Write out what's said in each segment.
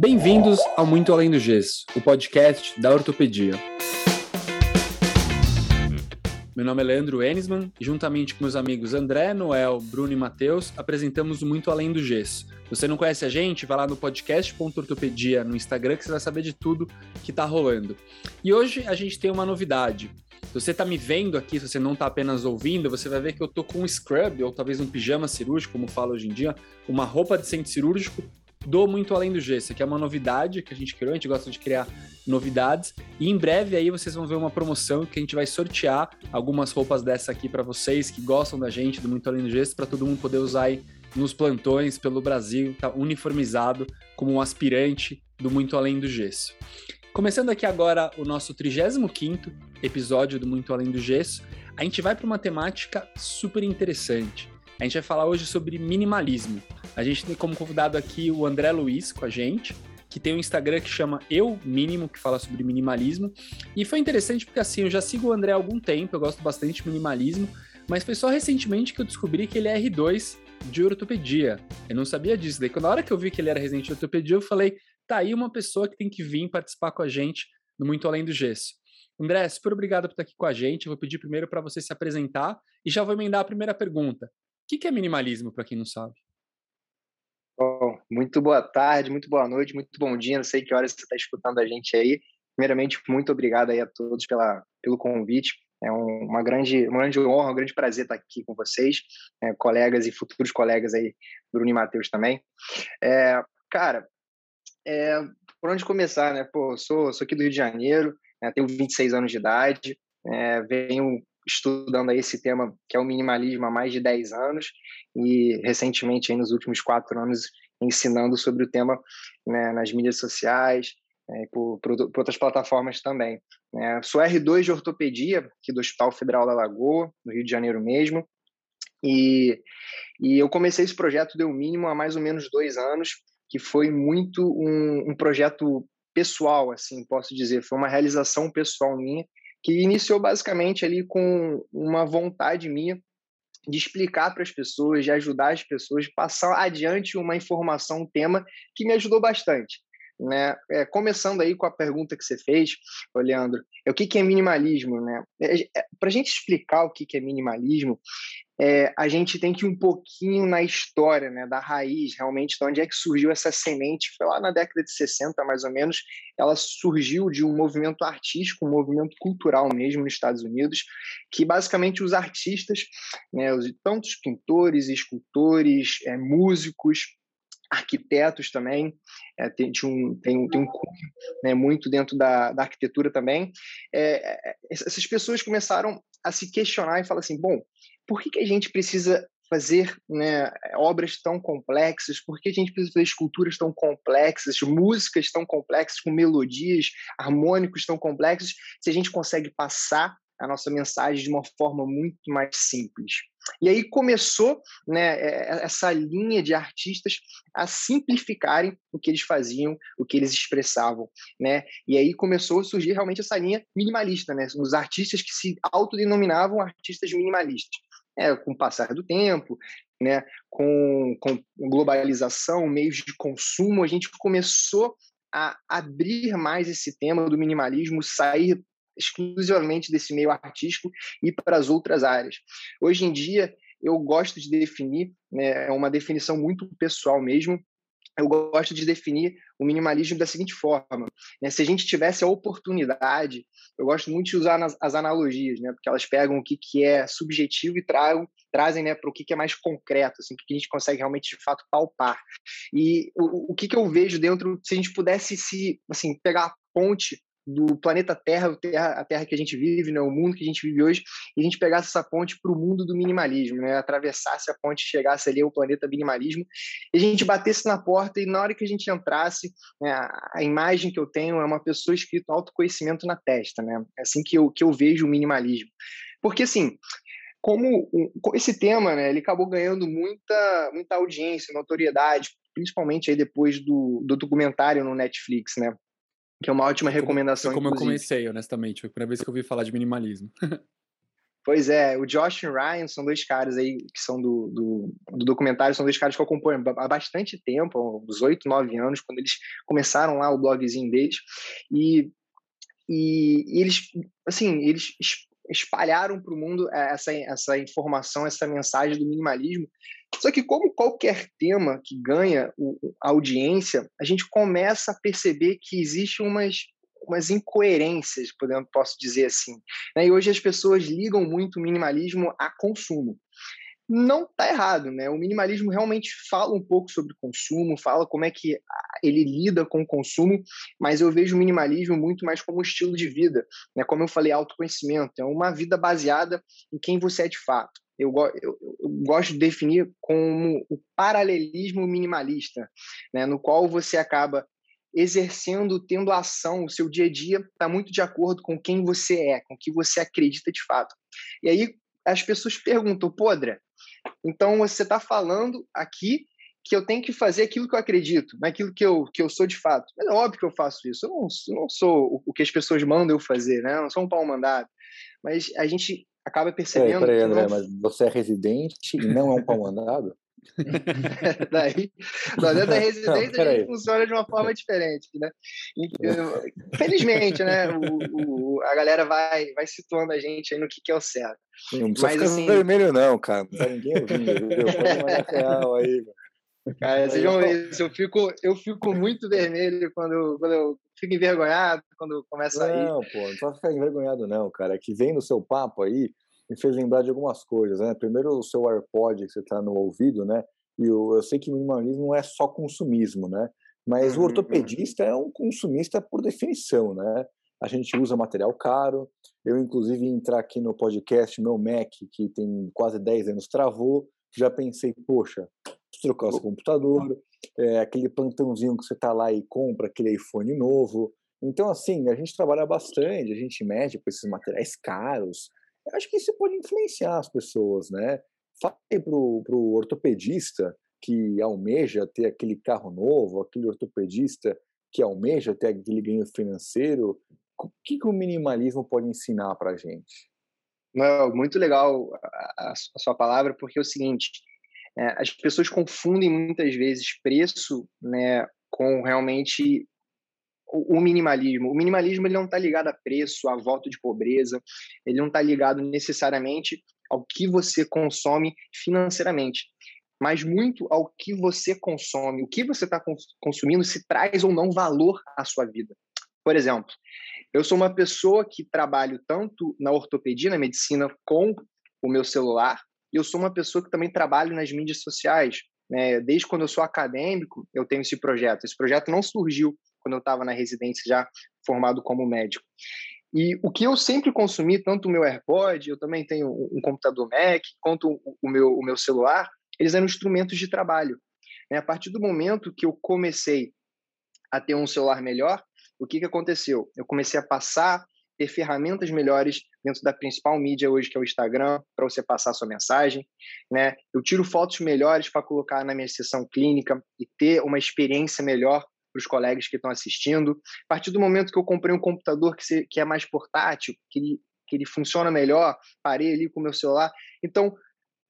Bem-vindos ao Muito Além do Gesso, o podcast da ortopedia. Meu nome é Leandro Enisman e, juntamente com meus amigos André, Noel, Bruno e Matheus, apresentamos o Muito Além do Gesso. Se você não conhece a gente, vai lá no podcast.ortopedia no Instagram que você vai saber de tudo que está rolando. E hoje a gente tem uma novidade. Se você está me vendo aqui, se você não está apenas ouvindo, você vai ver que eu tô com um scrub, ou talvez um pijama cirúrgico, como fala hoje em dia, uma roupa de centro cirúrgico do Muito Além do Gesso, que é uma novidade que a gente criou, a gente gosta de criar novidades, e em breve aí vocês vão ver uma promoção que a gente vai sortear algumas roupas dessa aqui para vocês que gostam da gente, do Muito Além do Gesso, para todo mundo poder usar aí nos plantões pelo Brasil, tá uniformizado como um aspirante do Muito Além do Gesso. Começando aqui agora o nosso 35º episódio do Muito Além do Gesso, a gente vai para uma temática super interessante. A gente vai falar hoje sobre minimalismo. A gente tem como convidado aqui o André Luiz com a gente, que tem um Instagram que chama Eu Mínimo, que fala sobre minimalismo. E foi interessante porque assim, eu já sigo o André há algum tempo, eu gosto bastante de minimalismo, mas foi só recentemente que eu descobri que ele é R2 de ortopedia. Eu não sabia disso. Daí, na hora que eu vi que ele era residente de ortopedia, eu falei, tá aí uma pessoa que tem que vir participar com a gente no Muito Além do Gesso. André, super obrigado por estar aqui com a gente. Eu vou pedir primeiro para você se apresentar e já vou emendar a primeira pergunta. O que é minimalismo, para quem não sabe? Bom, muito boa tarde, muito boa noite, muito bom dia. Não sei que horas você está escutando a gente aí. Primeiramente, muito obrigado aí a todos pela, pelo convite. É um, uma, grande, uma grande honra, um grande prazer estar aqui com vocês, é, colegas e futuros colegas aí, Bruno e Matheus também. É, cara, é, por onde começar, né? Pô, sou, sou aqui do Rio de Janeiro, né, tenho 26 anos de idade, é, venho estudando esse tema que é o minimalismo há mais de 10 anos e recentemente, aí, nos últimos quatro anos, ensinando sobre o tema né, nas mídias sociais é, e por, por, por, outras plataformas também. É, sou R2 de ortopedia aqui do Hospital Federal da Lagoa, no Rio de Janeiro mesmo, e, e eu comecei esse projeto Deu Mínimo há mais ou menos dois anos, que foi muito um, um projeto pessoal, assim, posso dizer, foi uma realização pessoal minha, que iniciou basicamente ali com uma vontade minha de explicar para as pessoas, de ajudar as pessoas, passar adiante uma informação, um tema que me ajudou bastante. Né? É, começando aí com a pergunta que você fez, Leandro, é o que, que é minimalismo? Né? É, é, para a gente explicar o que, que é minimalismo, é, a gente tem que ir um pouquinho na história, né, da raiz, realmente, de onde é que surgiu essa semente. Foi lá na década de 60, mais ou menos, ela surgiu de um movimento artístico, um movimento cultural mesmo nos Estados Unidos, que basicamente os artistas, né, os, tantos pintores, escultores, é, músicos, arquitetos também, é, tem, um, tem, tem um cunho né, muito dentro da, da arquitetura também. É, essas pessoas começaram a se questionar e falar assim, bom, por que, que a gente precisa fazer né, obras tão complexas? Por que a gente precisa fazer esculturas tão complexas, músicas tão complexas, com melodias, harmônicos tão complexos, se a gente consegue passar a nossa mensagem de uma forma muito mais simples? E aí começou né, essa linha de artistas a simplificarem o que eles faziam, o que eles expressavam, né? E aí começou a surgir realmente essa linha minimalista, né? Os artistas que se autodenominavam artistas minimalistas é, com o passar do tempo, né, com, com globalização, meios de consumo, a gente começou a abrir mais esse tema do minimalismo, sair exclusivamente desse meio artístico e para as outras áreas. Hoje em dia, eu gosto de definir, né, é uma definição muito pessoal mesmo, eu gosto de definir o minimalismo da seguinte forma: né? se a gente tivesse a oportunidade, eu gosto muito de usar nas, as analogias, né? porque elas pegam o que, que é subjetivo e trazem né, para o que, que é mais concreto, assim, o que a gente consegue realmente de fato palpar. E o, o que, que eu vejo dentro, se a gente pudesse se assim, pegar a ponte do planeta Terra, a Terra que a gente vive, né, o mundo que a gente vive hoje, e a gente pegasse essa ponte para o mundo do minimalismo, né, atravessasse a ponte, chegasse ali ao planeta minimalismo, e a gente batesse na porta e na hora que a gente entrasse, né, a imagem que eu tenho é uma pessoa escrito autoconhecimento na testa, né, é assim que eu, que eu vejo o minimalismo. Porque, assim, como esse tema, né, ele acabou ganhando muita, muita audiência, notoriedade, principalmente aí depois do, do documentário no Netflix, né? Que é uma ótima recomendação. Foi como, eu comecei, honestamente. Foi a primeira vez que eu ouvi falar de minimalismo. Pois é, o Josh e o Ryan são dois caras aí que são do, do, do, documentário, são dois caras que eu acompanho há bastante tempo, uns oito, nove anos, quando eles começaram lá o blogzinho deles. E, e, e eles, assim, eles espalharam para o mundo essa, essa informação, essa mensagem do minimalismo. Só que, como qualquer tema que ganha a audiência, a gente começa a perceber que existe umas umas incoerências, podemos, posso dizer assim. Né? E hoje as pessoas ligam muito o minimalismo a consumo. Não está errado, né? O minimalismo realmente fala um pouco sobre consumo, fala como é que ele lida com o consumo, mas eu vejo o minimalismo muito mais como um estilo de vida, né? Como eu falei, autoconhecimento, é uma vida baseada em quem você é de fato. Eu, eu, eu, gosto de definir como o paralelismo minimalista, né, no qual você acaba exercendo, tendo ação, o seu dia a dia está muito de acordo com quem você é, com o que você acredita de fato. E aí as pessoas perguntam, André, então você está falando aqui que eu tenho que fazer aquilo que eu acredito, naquilo que eu, que eu sou de fato. Mas é óbvio que eu faço isso. Eu não, eu não sou o que as pessoas mandam eu fazer, né? Eu não sou um pau mandado. Mas a gente acaba percebendo. Peraí, peraí André, não... mas você é residente e não é um pau mandado? daí, lá dentro da residência não, a gente funciona de uma forma diferente, né? Felizmente, né? O, o, a galera vai, vai situando a gente aí no que, que é o certo. Não precisa Mas, ficar assim... vermelho não, cara. Não tá ninguém ouvindo, viu? Pode mandar real aí, Cara, vocês vão ver isso. Eu fico, eu fico muito vermelho quando, quando eu fico envergonhado, quando começa a. Não, pô, não precisa ficar envergonhado, não, cara. É que vem no seu papo aí, me fez lembrar de algumas coisas, né? Primeiro, o seu AirPod que você está no ouvido, né? E eu, eu sei que minimalismo não é só consumismo, né? Mas uhum, o ortopedista uhum. é um consumista por definição, né? A gente usa material caro. Eu, inclusive, entrar aqui no podcast, meu Mac, que tem quase 10 anos, travou. Já pensei, poxa, trocar o computador, é, aquele plantãozinho que você tá lá e compra aquele iPhone novo. Então, assim, a gente trabalha bastante, a gente mede com esses materiais caros, eu acho que isso pode influenciar as pessoas, né? Fale para o ortopedista que almeja ter aquele carro novo, aquele ortopedista que almeja ter aquele ganho financeiro, o que, que o minimalismo pode ensinar para a gente? Não, muito legal a, a, sua palavra, porque é o seguinte, é, as pessoas confundem muitas vezes preço né, com realmente o, minimalismo. O minimalismo ele não está ligado a preço, a voto de pobreza, ele não está ligado necessariamente ao que você consome financeiramente, mas muito ao que você consome. O que você está consumindo se traz ou não valor à sua vida. Por exemplo, eu sou uma pessoa que trabalho tanto na ortopedia, na medicina, com o meu celular, e eu sou uma pessoa que também trabalho nas mídias sociais. Né? Desde quando eu sou acadêmico, eu tenho esse projeto. Esse projeto não surgiu quando eu estava na residência já formado como médico. E o que eu sempre consumi, tanto o meu AirPod, eu também tenho um computador Mac, quanto o meu, o meu celular, eles eram instrumentos de trabalho. A partir do momento que eu comecei a ter um celular melhor, o que, que aconteceu? Eu comecei a passar, ter ferramentas melhores dentro da principal mídia hoje, que é o Instagram, para você passar sua mensagem. Né? Eu tiro fotos melhores para colocar na minha sessão clínica e ter uma experiência melhor para os colegas que estão assistindo. A partir do momento que eu comprei um computador que, se, que é mais portátil, que ele, que ele funciona melhor, parei ali com o meu celular. Então,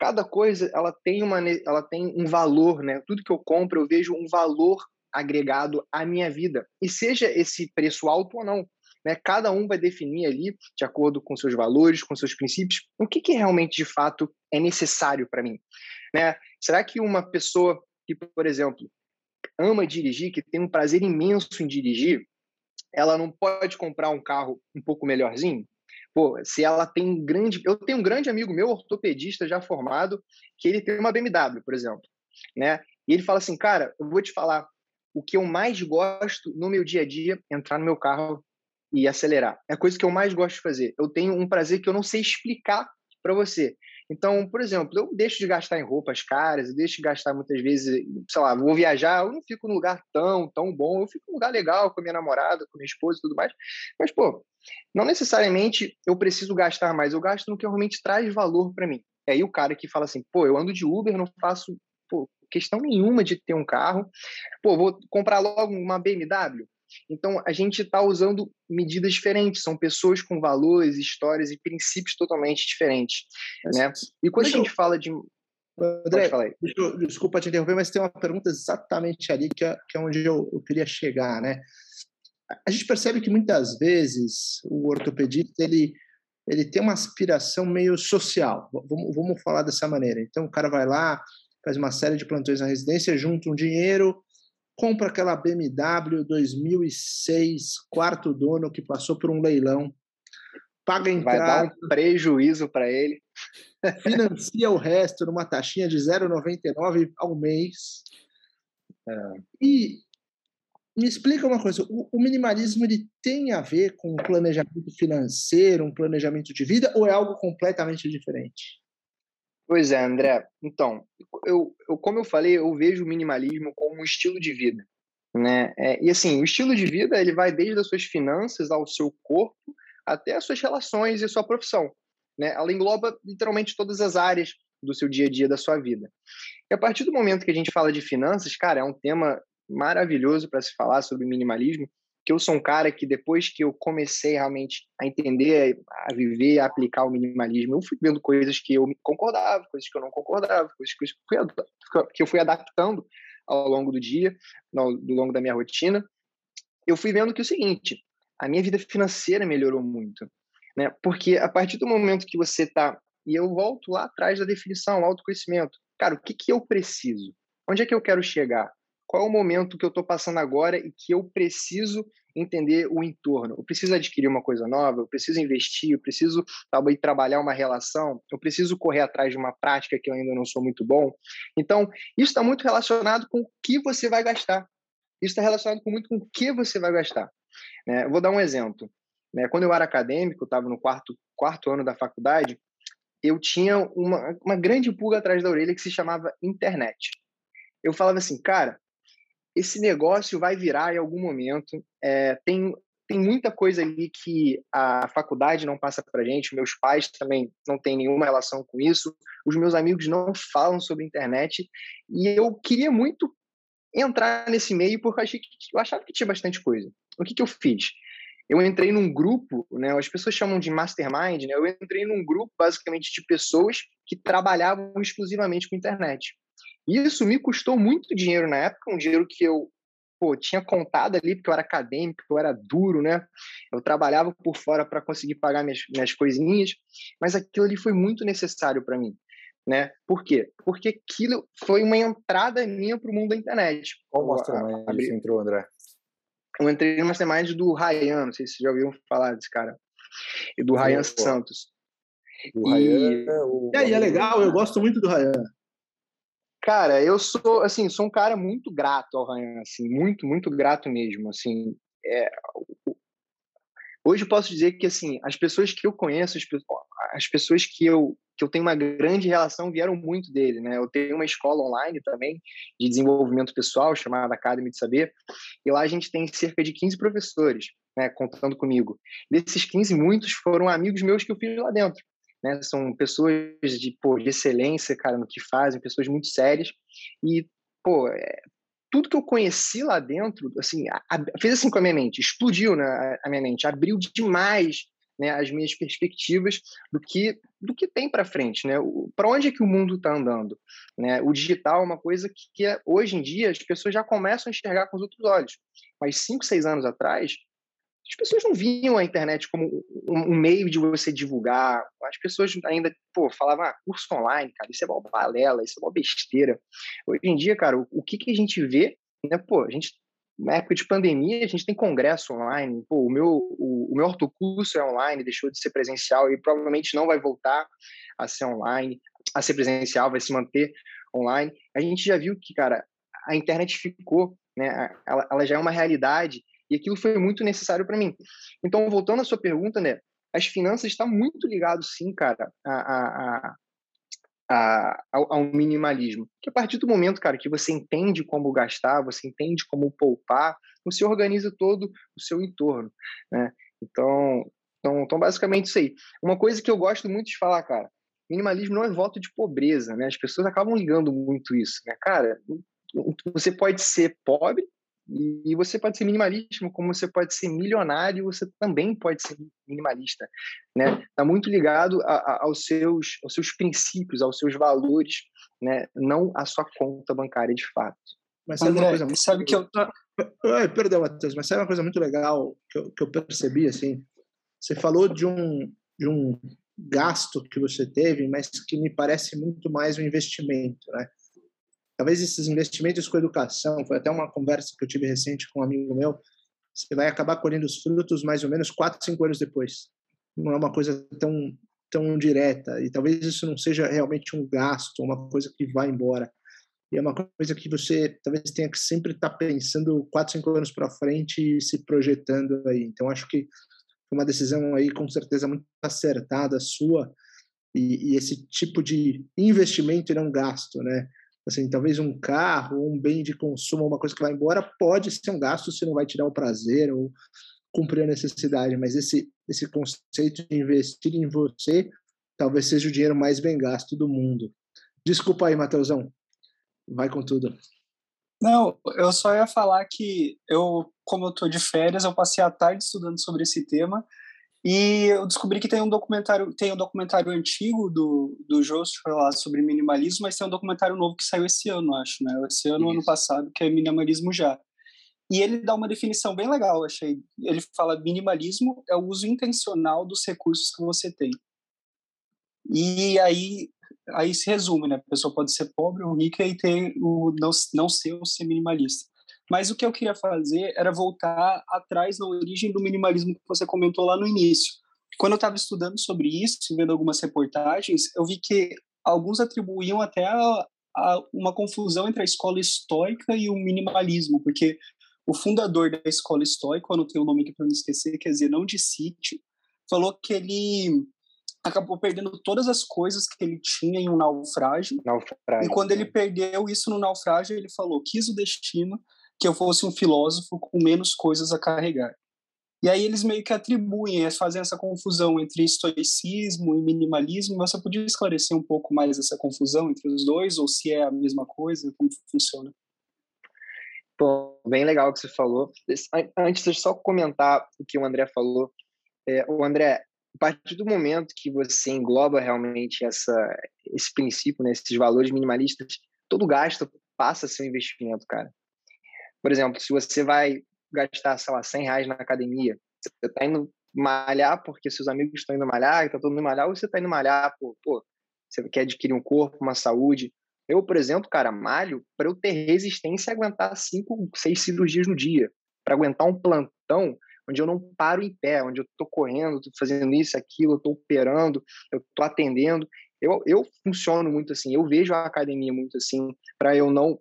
cada coisa ela tem, uma, ela tem um valor, né? Tudo que eu compro, eu vejo um valor agregado à minha vida. E seja esse preço alto ou não. Né? Cada um vai definir ali, de acordo com seus valores, com seus princípios, o que, que realmente, de fato, é necessário para mim. Né? Será que uma pessoa que, por exemplo, ama dirigir, que tem um prazer imenso em dirigir, ela não pode comprar um carro um pouco melhorzinho? Pô, se ela tem um grande. Eu tenho um grande amigo meu, ortopedista já formado, que ele tem uma BMW, por exemplo. Né? E ele fala assim, cara, eu vou te falar, o que eu mais gosto no meu dia a dia é entrar no meu carro e acelerar. É a coisa que eu mais gosto de fazer. Eu tenho um prazer que eu não sei explicar para você. Então, por exemplo, eu deixo de gastar em roupas caras, eu deixo de gastar muitas vezes, sei lá, vou viajar, eu não fico num lugar tão, tão bom, eu fico num lugar legal com a minha namorada, com a minha esposa e tudo mais. Mas, pô, não necessariamente eu preciso gastar mais, eu gasto no que realmente traz valor para mim. É aí o cara que fala assim, pô, eu ando de Uber, não faço pô, questão nenhuma de ter um carro, pô, vou comprar logo uma BMW. Então, a gente está usando medidas diferentes, são pessoas com valores, histórias e princípios totalmente diferentes. Né? E quando a gente fala de. André, eu, desculpa te interromper, mas tem uma pergunta exatamente ali que é, que é onde eu, eu queria chegar, né? A gente percebe que muitas vezes o ortopedista ele, ele tem uma aspiração meio social, vamos, vamos falar dessa maneira. Então o cara vai lá, faz uma série de plantões na residência, junta um dinheiro, compra aquela BMW 2006, quarto dono, que passou por um leilão, paga a entrada. Vai dar um prejuízo para ele. Financia o resto numa taxinha de 0,99 ao mês. É. E me explica uma coisa, o, o, minimalismo ele tem a ver com um planejamento financeiro, um planejamento de vida, ou é algo completamente diferente? Pois é, André. Então, eu, eu, como eu falei, eu vejo o minimalismo como um estilo de vida, né? É, e assim, o estilo de vida ele vai desde as suas finanças ao seu corpo até as suas relações e a sua profissão, né? Ela engloba literalmente todas as áreas do seu dia a dia da sua vida. E a partir do momento que a gente fala de finanças, cara, é um tema maravilhoso para se falar sobre minimalismo, que eu sou um cara que depois que eu comecei realmente a entender, a viver, a aplicar o minimalismo, eu fui vendo coisas que eu concordava, coisas que eu não concordava, coisas que eu fui, que eu fui adaptando ao longo do dia, ao longo da minha rotina. Eu fui vendo que é o seguinte, a minha vida financeira melhorou muito, né? Porque a partir do momento que você está e eu volto lá atrás da definição, autoconhecimento. Cara, o que que eu preciso? Onde é que eu quero chegar? Qual é o momento que eu estou passando agora e que eu preciso entender o entorno. Eu preciso adquirir uma coisa nova, eu preciso investir, eu preciso talvez trabalhar uma relação, eu preciso correr atrás de uma prática que eu ainda não sou muito bom. Então, isso está muito relacionado com o que você vai gastar. Isso está relacionado com muito com o que você vai gastar. Né? vou dar um exemplo. Né? Quando eu era acadêmico, estava no quarto, quarto ano da faculdade, eu tinha uma, uma grande pulga atrás da orelha que se chamava internet. Eu falava assim, cara, esse negócio vai virar em algum momento. É, tem, tem muita coisa ali que a faculdade não passa para gente, meus pais também não têm nenhuma relação com isso, os meus amigos não falam sobre internet, e eu queria muito entrar nesse meio porque eu, achei que, eu achava que tinha bastante coisa. O que, que eu fiz? Eu entrei num grupo, né, as pessoas chamam de mastermind, né, eu entrei num grupo basicamente de pessoas que trabalhavam exclusivamente com internet. Isso me custou muito dinheiro na época, um dinheiro que eu pô, tinha contado ali, porque eu era acadêmico, eu era duro, né? Eu trabalhava por fora para conseguir pagar minhas, minhas coisinhas, mas aquilo ali foi muito necessário para mim. Né? Por quê? Porque aquilo foi uma entrada minha para o mundo da internet. Qual mastermind abri... você entrou, André? Eu entrei no mastermind do Ryan, não sei se vocês já ouviram falar desse cara. E do Ryan Santos. O e... Ryan, é o... e aí, é legal, eu gosto muito do Ryan. Cara, eu sou, assim, sou um cara muito grato ao Ryan, assim, muito, muito grato mesmo, assim. É, hoje posso dizer que, assim, as pessoas que eu conheço, as, pessoas que eu, que eu tenho uma grande relação vieram muito dele, né? Eu tenho uma escola online também de desenvolvimento pessoal chamada Academy de Saber, e lá a gente tem cerca de 15 professores, né, contando comigo. Desses 15, muitos foram amigos meus que eu fiz lá dentro né? São pessoas de, pô, de excelência, cara, no que fazem, pessoas muito sérias. E, pô, é, tudo que eu conheci lá dentro, assim, a, fez assim com a minha mente, explodiu né, a, minha mente, abriu demais né, as minhas perspectivas do que do que tem para frente, né? Para onde é que o mundo está andando? Né? O digital é uma coisa que, que, hoje em dia as pessoas já começam a enxergar com os outros olhos. Mas cinco, seis anos atrás, as pessoas não viam a internet como um, meio de você divulgar. As pessoas ainda, pô, falavam, ah, curso online, cara, isso é uma balela, isso é uma besteira. Hoje em dia, cara, o, que, que a gente vê, né, pô, a gente, na época de pandemia, a gente tem congresso online, pô, o meu, o, o meu ortocurso é online, deixou de ser presencial e provavelmente não vai voltar a ser online, a ser presencial, vai se manter online. A gente já viu que, cara, a internet ficou, né, ela, ela já é uma realidade e aquilo foi muito necessário para mim. Então, voltando à sua pergunta, né? As finanças estão muito ligadas, sim, cara, a, a, a, ao, ao, minimalismo. Que a partir do momento, cara, que você entende como gastar, você entende como poupar, você organiza todo o seu entorno, né? Então, então, então, basicamente isso aí. Uma coisa que eu gosto muito de falar, cara, minimalismo não é voto de pobreza, né? As pessoas acabam ligando muito isso, né? Cara, você pode ser pobre E, você pode ser minimalista, como você pode ser milionário, você também pode ser minimalista, né? Está muito ligado a, a, aos seus aos seus princípios, aos seus valores, né? Não a sua conta bancária de fato. Mas André, uma coisa muito... sabe que eu Ai, perdão, Matheus, mas sabe uma coisa muito legal que eu, que eu percebi assim? Você falou de um de um gasto que você teve, mas que me parece muito mais um investimento, né? Talvez esses investimentos com educação, foi até uma conversa que eu tive recente com um amigo meu, você vai acabar colhendo os frutos mais ou menos 4, 5 anos depois. Não é uma coisa tão tão direta e talvez isso não seja realmente um gasto, uma coisa que vai embora. E é uma coisa que você talvez tenha que sempre estar tá pensando 4, 5 anos para frente e se projetando aí. Então acho que foi uma decisão aí com certeza muito acertada sua e, e esse tipo de investimento é um gasto, né? Assim, talvez um carro, um bem de consumo, uma coisa que vai embora, pode ser um gasto se não vai tirar o prazer ou cumprir a necessidade, mas esse esse conceito de investir em você talvez seja o dinheiro mais bem gasto do mundo. Desculpa aí, Matheusão. Vai com tudo. Não, eu só ia falar que eu, como eu estou de férias, eu passei a tarde estudando sobre esse tema e eu descobri que tem um documentário, tem um documentário antigo do, do Joshua lá sobre minimalismo, mas tem um documentário novo que saiu esse ano, acho, né? Esse ano, Isso. ano passado, que é Minimalismo Já. E ele dá uma definição bem legal, achei. Ele fala minimalismo é o uso intencional dos recursos que você tem. E aí aí se resume, né? A pessoa pode ser pobre ou rica e ter o não, não ser ou ser minimalista. Mas o que eu queria fazer era voltar atrás na origem do minimalismo que você comentou lá no início. Quando eu estava estudando sobre isso, vendo algumas reportagens, eu vi que alguns atribuíam até a, a uma confusão entre a escola estoica e o minimalismo, porque o fundador da escola estoica, eu anotei o nome aqui para não esquecer, quer dizer, não de City, falou que ele acabou perdendo todas as coisas que ele tinha em um naufrágio. naufrágio e quando ele né? perdeu isso no naufrágio, ele falou: quis o destino que eu fosse um filósofo com menos coisas a carregar. E aí eles meio que atribuem, eles fazem essa confusão entre estoicismo e minimalismo. Você podia esclarecer um pouco mais essa confusão entre os dois, ou se é a mesma coisa, como funciona? Bom, bem legal o que você falou. Antes de só comentar o que o André falou, é, o André, a partir do momento que você engloba realmente essa, esse princípio, né, esses valores minimalistas, todo gasto passa a ser um investimento, cara. Por exemplo, se você vai gastar, sei lá, 100 reais na academia, você está indo malhar porque seus amigos estão indo malhar, está todo mundo malhar, ou você está indo malhar, pô, pô, você quer adquirir um corpo, uma saúde. Eu, por exemplo, cara, malho para eu ter resistência e aguentar cinco, seis cirurgias no dia, para aguentar um plantão onde eu não paro em pé, onde eu estou correndo, estou fazendo isso, aquilo, estou operando, eu estou atendendo. Eu, eu funciono muito assim, eu vejo a academia muito assim, para eu não,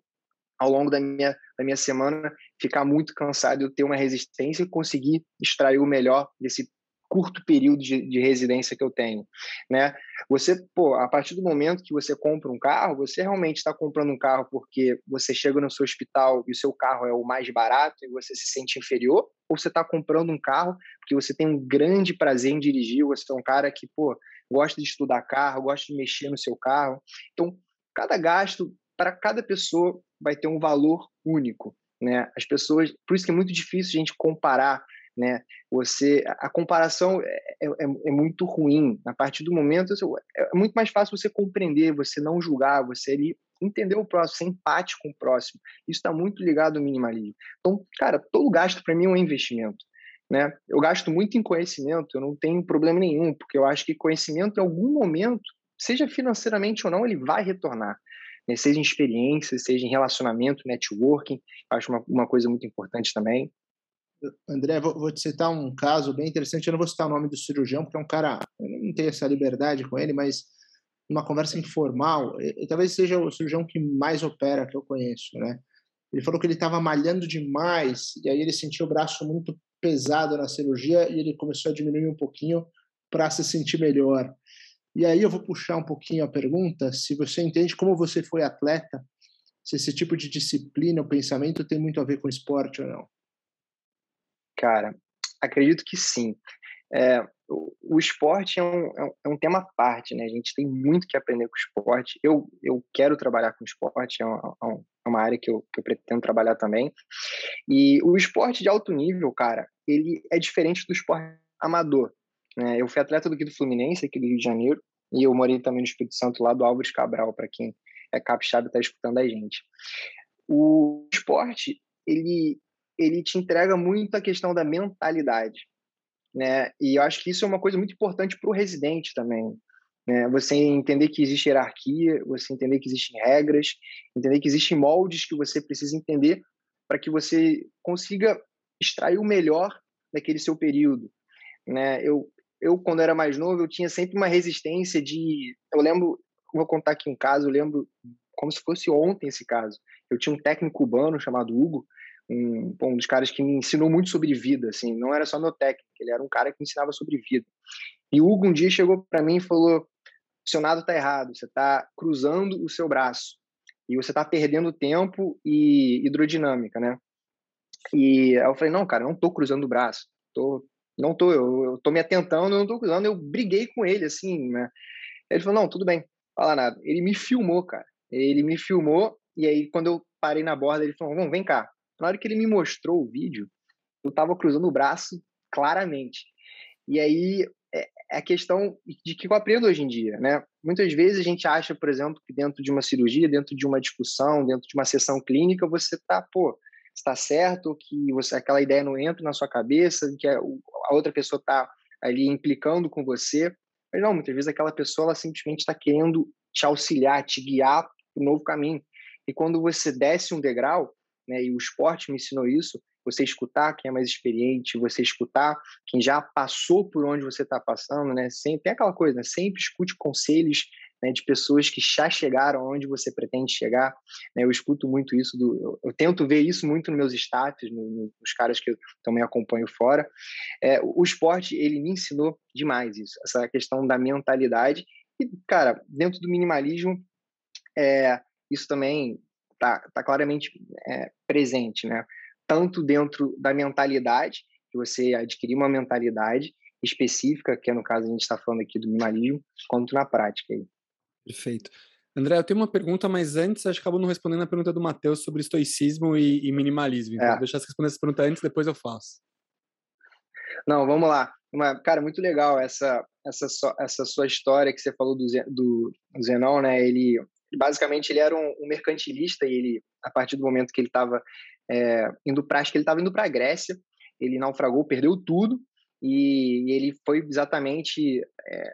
ao longo da minha, da minha semana, ficar muito cansado, eu ter uma resistência e conseguir extrair o melhor desse curto período de, de, residência que eu tenho, né? Você, pô, a partir do momento que você compra um carro, você realmente está comprando um carro porque você chega no seu hospital e o seu carro é o mais barato e você se sente inferior, ou você está comprando um carro porque você tem um grande prazer em dirigir, você é um cara que, pô, gosta de estudar carro, gosta de mexer no seu carro. Então, cada gasto para cada pessoa vai ter um valor único, né? As pessoas, por isso que é muito difícil a gente comparar né? Você, a comparação é, é, é, é, muito ruim. A partir do momento, é muito mais fácil você compreender, você não julgar, você ali entender o próximo, ser empático com o próximo. Isso está muito ligado ao minimalismo. Então, cara, todo gasto para mim é um investimento. Né? Eu gasto muito em conhecimento, eu não tenho problema nenhum, porque eu acho que conhecimento, em algum momento, seja financeiramente ou não, ele vai retornar. Né? Seja em experiência, seja em relacionamento, networking, acho uma, uma coisa muito importante também. André, vou, vou, te citar um caso bem interessante. Eu não vou citar o nome do cirurgião, porque é um cara. Eu não tenho essa liberdade com ele, mas numa conversa informal, e, talvez seja o cirurgião que mais opera que eu conheço, né? Ele falou que ele estava malhando demais, e aí ele sentiu o braço muito pesado na cirurgia e ele começou a diminuir um pouquinho para se sentir melhor. E aí eu vou puxar um pouquinho a pergunta, se você entende como você foi atleta, se esse tipo de disciplina, o pensamento tem muito a ver com esporte ou não. Cara, acredito que sim. é, o, esporte é um, é, é um tema à parte, né? A gente tem muito que aprender com esporte. Eu, eu quero trabalhar com esporte, é uma, é, é uma área que eu, que eu pretendo trabalhar também. E o esporte de alto nível, cara, ele é diferente do esporte amador. Né? Eu fui atleta do aqui do Fluminense, aqui do Rio de Janeiro, e eu morei também no Espírito Santo, lá do Álvares Cabral, para quem é capixaba e está escutando a gente. O esporte, ele, ele te entrega muito a questão da mentalidade, né? E eu acho que isso é uma coisa muito importante para o residente também, né? Você entender que existe hierarquia, você entender que existem regras, entender que existem moldes que você precisa entender para que você consiga extrair o melhor daquele seu período, né? Eu eu quando era mais novo eu tinha sempre uma resistência de, eu lembro, vou contar aqui um caso, eu lembro como se fosse ontem esse caso. Eu tinha um técnico cubano chamado Hugo, um, um dos caras que me ensinou muito sobre vida, assim, não era só meu técnico, ele era um cara que me ensinava sobre vida. E Hugo um dia chegou para mim e falou: seu nado tá errado, você tá cruzando o seu braço e você tá perdendo tempo e hidrodinâmica, né? E aí eu falei: não, cara, não tô cruzando o braço, tô, não tô, eu, eu tô me atentando, eu não tô cruzando. Eu briguei com ele, assim, né? Ele falou: não, tudo bem, fala nada. Ele me filmou, cara. Ele me filmou e aí quando eu parei na borda, ele falou: vamos, vem cá, na hora que ele me mostrou o vídeo, eu estava cruzando o braço claramente. E aí é, é a questão de que eu aprendo hoje em dia, né? Muitas vezes a gente acha, por exemplo, que dentro de uma cirurgia, dentro de uma discussão, dentro de uma sessão clínica, você tá, pô, está certo, que você aquela ideia não entra na sua cabeça, que a, outra pessoa está ali implicando com você. Mas não, muitas vezes aquela pessoa ela simplesmente está querendo te auxiliar, te guiar para um novo caminho. E quando você desce um degrau, né? E o esporte me ensinou isso. Você escutar quem é mais experiente, você escutar quem já passou por onde você está passando, né? Sempre tem aquela coisa, né? Sempre escute conselhos né, de pessoas que já chegaram onde você pretende chegar. Né? Eu escuto muito isso, do, eu, eu, tento ver isso muito nos meus status, no, nos caras que eu também acompanho fora. É, o, o esporte, ele me ensinou demais isso, essa questão da mentalidade. E, cara, dentro do minimalismo, é, isso também está tá claramente é, presente, né? Tanto dentro da mentalidade, que você adquirir uma mentalidade específica, que é no caso a gente está falando aqui do minimalismo, quanto na prática. Aí. Perfeito. André, eu tenho uma pergunta, mas antes acho que acabou não respondendo a pergunta do Matheus sobre estoicismo e, e minimalismo. Então, é. vou deixar você responder essa pergunta antes, depois eu faço. Não, vamos lá. Uma, cara, muito legal essa, essa, essa sua história que você falou do, do Zenon, né? Ele, basicamente ele era um, um, mercantilista e ele a partir do momento que ele estava é, indo para acho que ele estava indo para a Grécia ele naufragou perdeu tudo e, e ele foi exatamente é,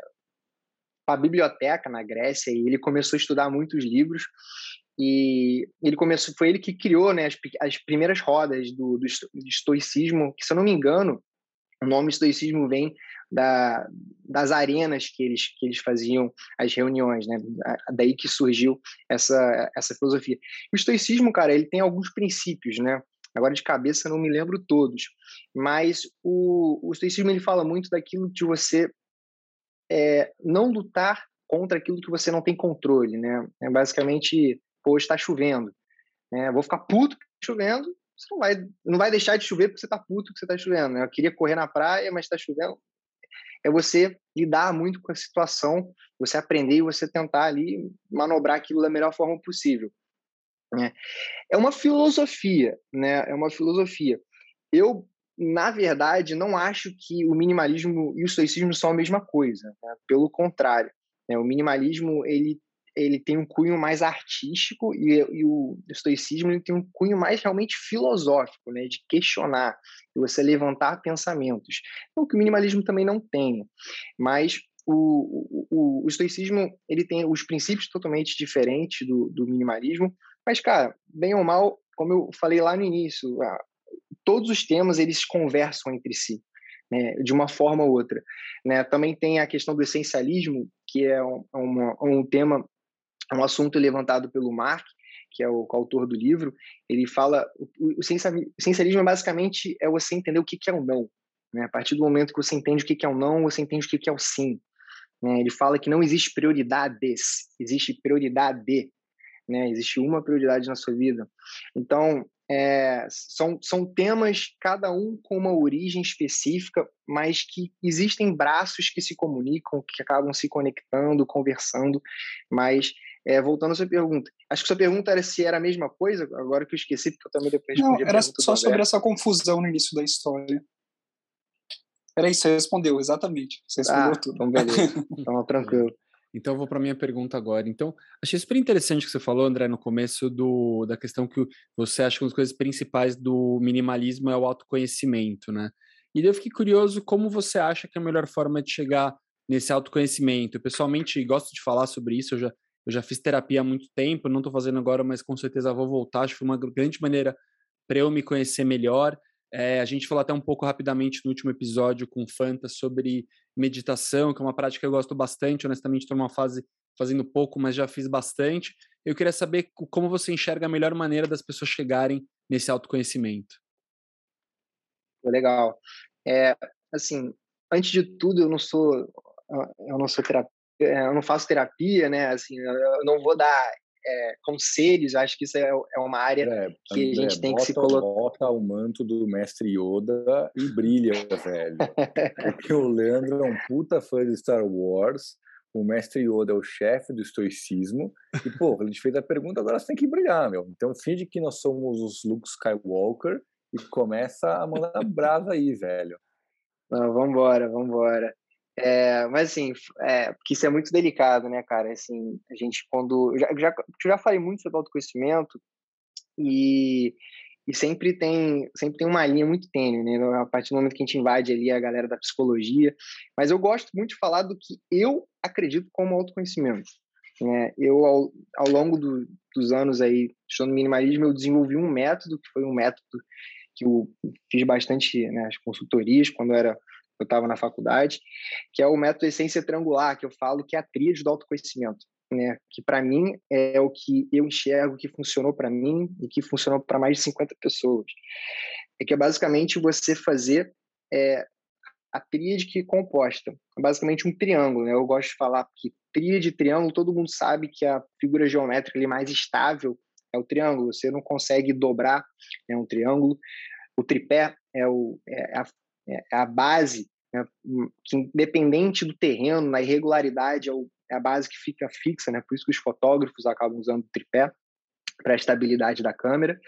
para a biblioteca na Grécia e ele começou a estudar muitos livros e ele começou foi ele que criou né as, as primeiras rodas do, do, estoicismo que se eu não me engano o nome estoicismo vem da, das arenas que eles, que eles faziam as reuniões, né? Daí que surgiu essa, essa filosofia. O estoicismo, cara, ele tem alguns princípios, né? Agora de cabeça não me lembro todos, mas o, o estoicismo ele fala muito daquilo de você é, não lutar contra aquilo que você não tem controle, né? É basicamente, pô, está chovendo, né? Vou ficar puto chovendo, você não vai, não vai deixar de chover porque você está puto que você está chovendo. Né? Eu queria correr na praia, mas está chovendo é você lidar muito com a situação, você aprender e você tentar ali manobrar aquilo da melhor forma possível. Né? É uma filosofia, né? É uma filosofia. Eu, na verdade, não acho que o minimalismo e o estoicismo são a mesma coisa. Né? Pelo contrário, né? o minimalismo ele ele tem um cunho mais artístico e, e o estoicismo ele tem um cunho mais realmente filosófico, né, de questionar, de você levantar pensamentos. Não que o minimalismo também não tenha, mas o, o, o estoicismo ele tem os princípios totalmente diferentes do, do minimalismo, mas cara, bem ou mal, como eu falei lá no início, todos os temas eles conversam entre si. Né, de uma forma ou outra. Né? Também tem a questão do essencialismo, que é um, um, um tema é um assunto levantado pelo Mark, que é o autor do livro. Ele fala o, o essencialismo basicamente é você entender o que, que é o não. Né? A partir do momento que você entende o que, que é o não, você entende o que, que é o sim. Né? Ele fala que não existe prioridades, existe prioridade. Né? Existe uma prioridade na sua vida. Então, é, são, são temas, cada um com uma origem específica, mas que existem braços que se comunicam, que acabam se conectando, conversando. Mas, é, voltando à sua pergunta, acho que sua pergunta era se era a mesma coisa, agora que eu esqueci, porque eu também depois Não, era só sobre essa confusão no início da história. Era isso, você respondeu, exatamente. Você respondeu ah, tudo. Então, beleza. Então, tranquilo. Então, eu vou para a minha pergunta agora. Então, achei super interessante o que você falou, André, no começo do, da questão que você acha que uma das coisas principais do minimalismo é o autoconhecimento, né? E eu fiquei curioso como você acha que é a melhor forma de chegar nesse autoconhecimento. Eu, pessoalmente, gosto de falar sobre isso, eu já, eu já fiz terapia há muito tempo, não estou fazendo agora, mas com certeza vou voltar. Acho que foi uma grande maneira para eu me conhecer melhor. É, a gente falou até um pouco rapidamente no último episódio com o Fanta sobre meditação, que é uma prática que eu gosto bastante. Honestamente, estou numa fase fazendo pouco, mas já fiz bastante. Eu queria saber como você enxerga a melhor maneira das pessoas chegarem nesse autoconhecimento. Legal. É, assim, antes de tudo, eu não sou eu não sou terapeuta, eu não faço terapia, né? Assim, eu não vou dar é, conselhos, acho que isso é, é uma área é, que a gente tem bota, que se colocar. Bota o manto do mestre Yoda e brilha, velho. Porque o Leandro é um puta fã de Star Wars, o mestre Yoda é o chefe do estoicismo, e, pô, a gente fez a pergunta, agora você tem que brilhar, meu. Então, finge que nós somos os Luke Skywalker e começa a mandar brasa aí, velho. Não, vambora, vambora. É, mas assim, é, porque isso é muito delicado, né, cara? Assim, a gente quando. Já, já, já falei muito sobre autoconhecimento e, e sempre tem sempre tem uma linha muito tênue, né? A partir do momento que a gente invade ali a galera da psicologia. Mas eu gosto muito de falar do que eu acredito como autoconhecimento. Né? Eu, ao, ao longo do, dos anos aí, estudando minimalismo, eu desenvolvi um método, que foi um método que eu fiz bastante né, as consultorias quando era eu estava na faculdade, que é o método essência triangular, que eu falo que é a tríade do autoconhecimento, né? Que para mim é o que eu enxergo que funcionou para mim e que funcionou para mais de 50 pessoas. É que é basicamente você fazer é, a tríade que é composta, é basicamente um triângulo, né? Eu gosto de falar que tríade triângulo, todo mundo sabe que a figura geométrica mais estável é o triângulo, você não consegue dobrar é um triângulo. O tripé é, o, é, a, é a base né, hum, que independente do terreno, na irregularidade é, é, a base que fica fixa, né, por isso que os fotógrafos acabam usando o tripé para a estabilidade da câmera.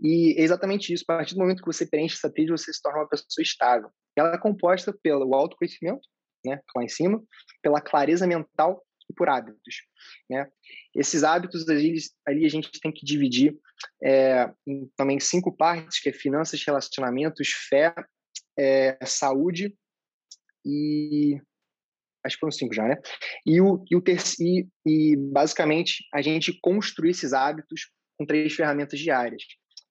E é exatamente isso, a partir do momento que você preenche essa trilha, você se torna uma pessoa estável. Ela é composta pelo autoconhecimento, né, lá em cima, pela clareza mental e por hábitos. Né? Esses hábitos ali, ali a gente tem que dividir é, em também cinco partes, que é finanças, relacionamentos, fé, é, saúde e acho que foram cinco já, né? E o, e, o ter, e, e basicamente a gente construir esses hábitos com três ferramentas diárias,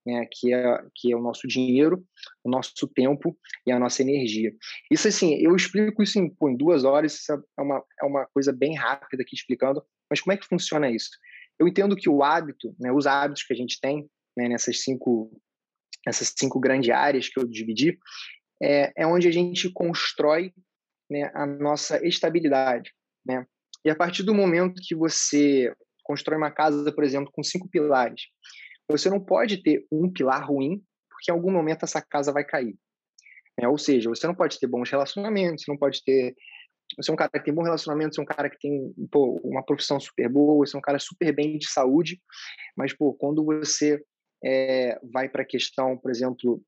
né? Que é, que é o nosso dinheiro, o nosso tempo e a nossa energia. Isso assim, eu explico isso em, pô, em duas horas, isso é uma, é uma coisa bem rápida aqui explicando, mas como é que funciona isso? Eu entendo que o hábito, né, os hábitos que a gente tem né, nessas cinco essas cinco grandes áreas que eu dividi, é, é onde a gente constrói né, a nossa estabilidade. Né? E a partir do momento que você constrói uma casa, por exemplo, com cinco pilares, você não pode ter um pilar ruim, porque em algum momento essa casa vai cair. Né? Ou seja, você não pode ter bons relacionamentos, você não pode ter. Você é um cara que tem bom relacionamento, você é um cara que tem pô, uma profissão super boa, você é um cara super bem de saúde, mas pô, quando você é, vai para a questão, por exemplo,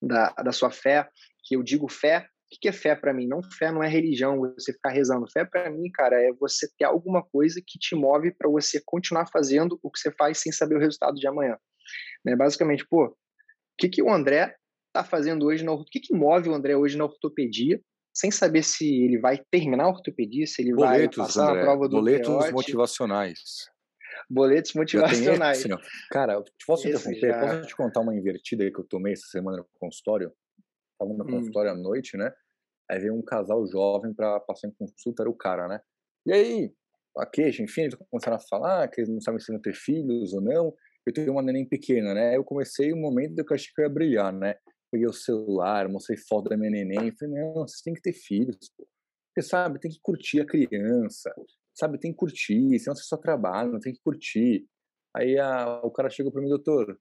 da, da sua fé, que eu digo fé, o que é fé para mim? Não fé não é religião, você ficar rezando. Fé para mim, cara, é você ter alguma coisa que te move para você continuar fazendo o que você faz sem saber o resultado de amanhã. Né? Basicamente, pô, o que, que o André está fazendo hoje na o que, que move o André hoje na ortopedia, sem saber se ele vai terminar a ortopedia, se ele boletos, vai passar André, a prova do boletos peote. motivacionais. Boletos motivacionais. Cara, posso Esse interromper? já. Posso te contar uma invertida que eu tomei essa semana no consultório? Estava no Hum. consultório à noite, né? Aí veio um casal jovem para passar em consulta, era o cara, né? E aí, a queixa, enfim, eles começaram a falar que eles não sabem se vão ter filhos ou não. Eu tenho uma neném pequena, né? Eu comecei um momento que eu achei que eu ia brilhar, né? Peguei o celular, mostrei foto da minha neném, falei, não, vocês têm que ter filhos, pô. Você sabe, tem que curtir a criança, sabe, tem que curtir, senão você só trabalha, tem que curtir. Aí a, o cara chegou para mim, doutor,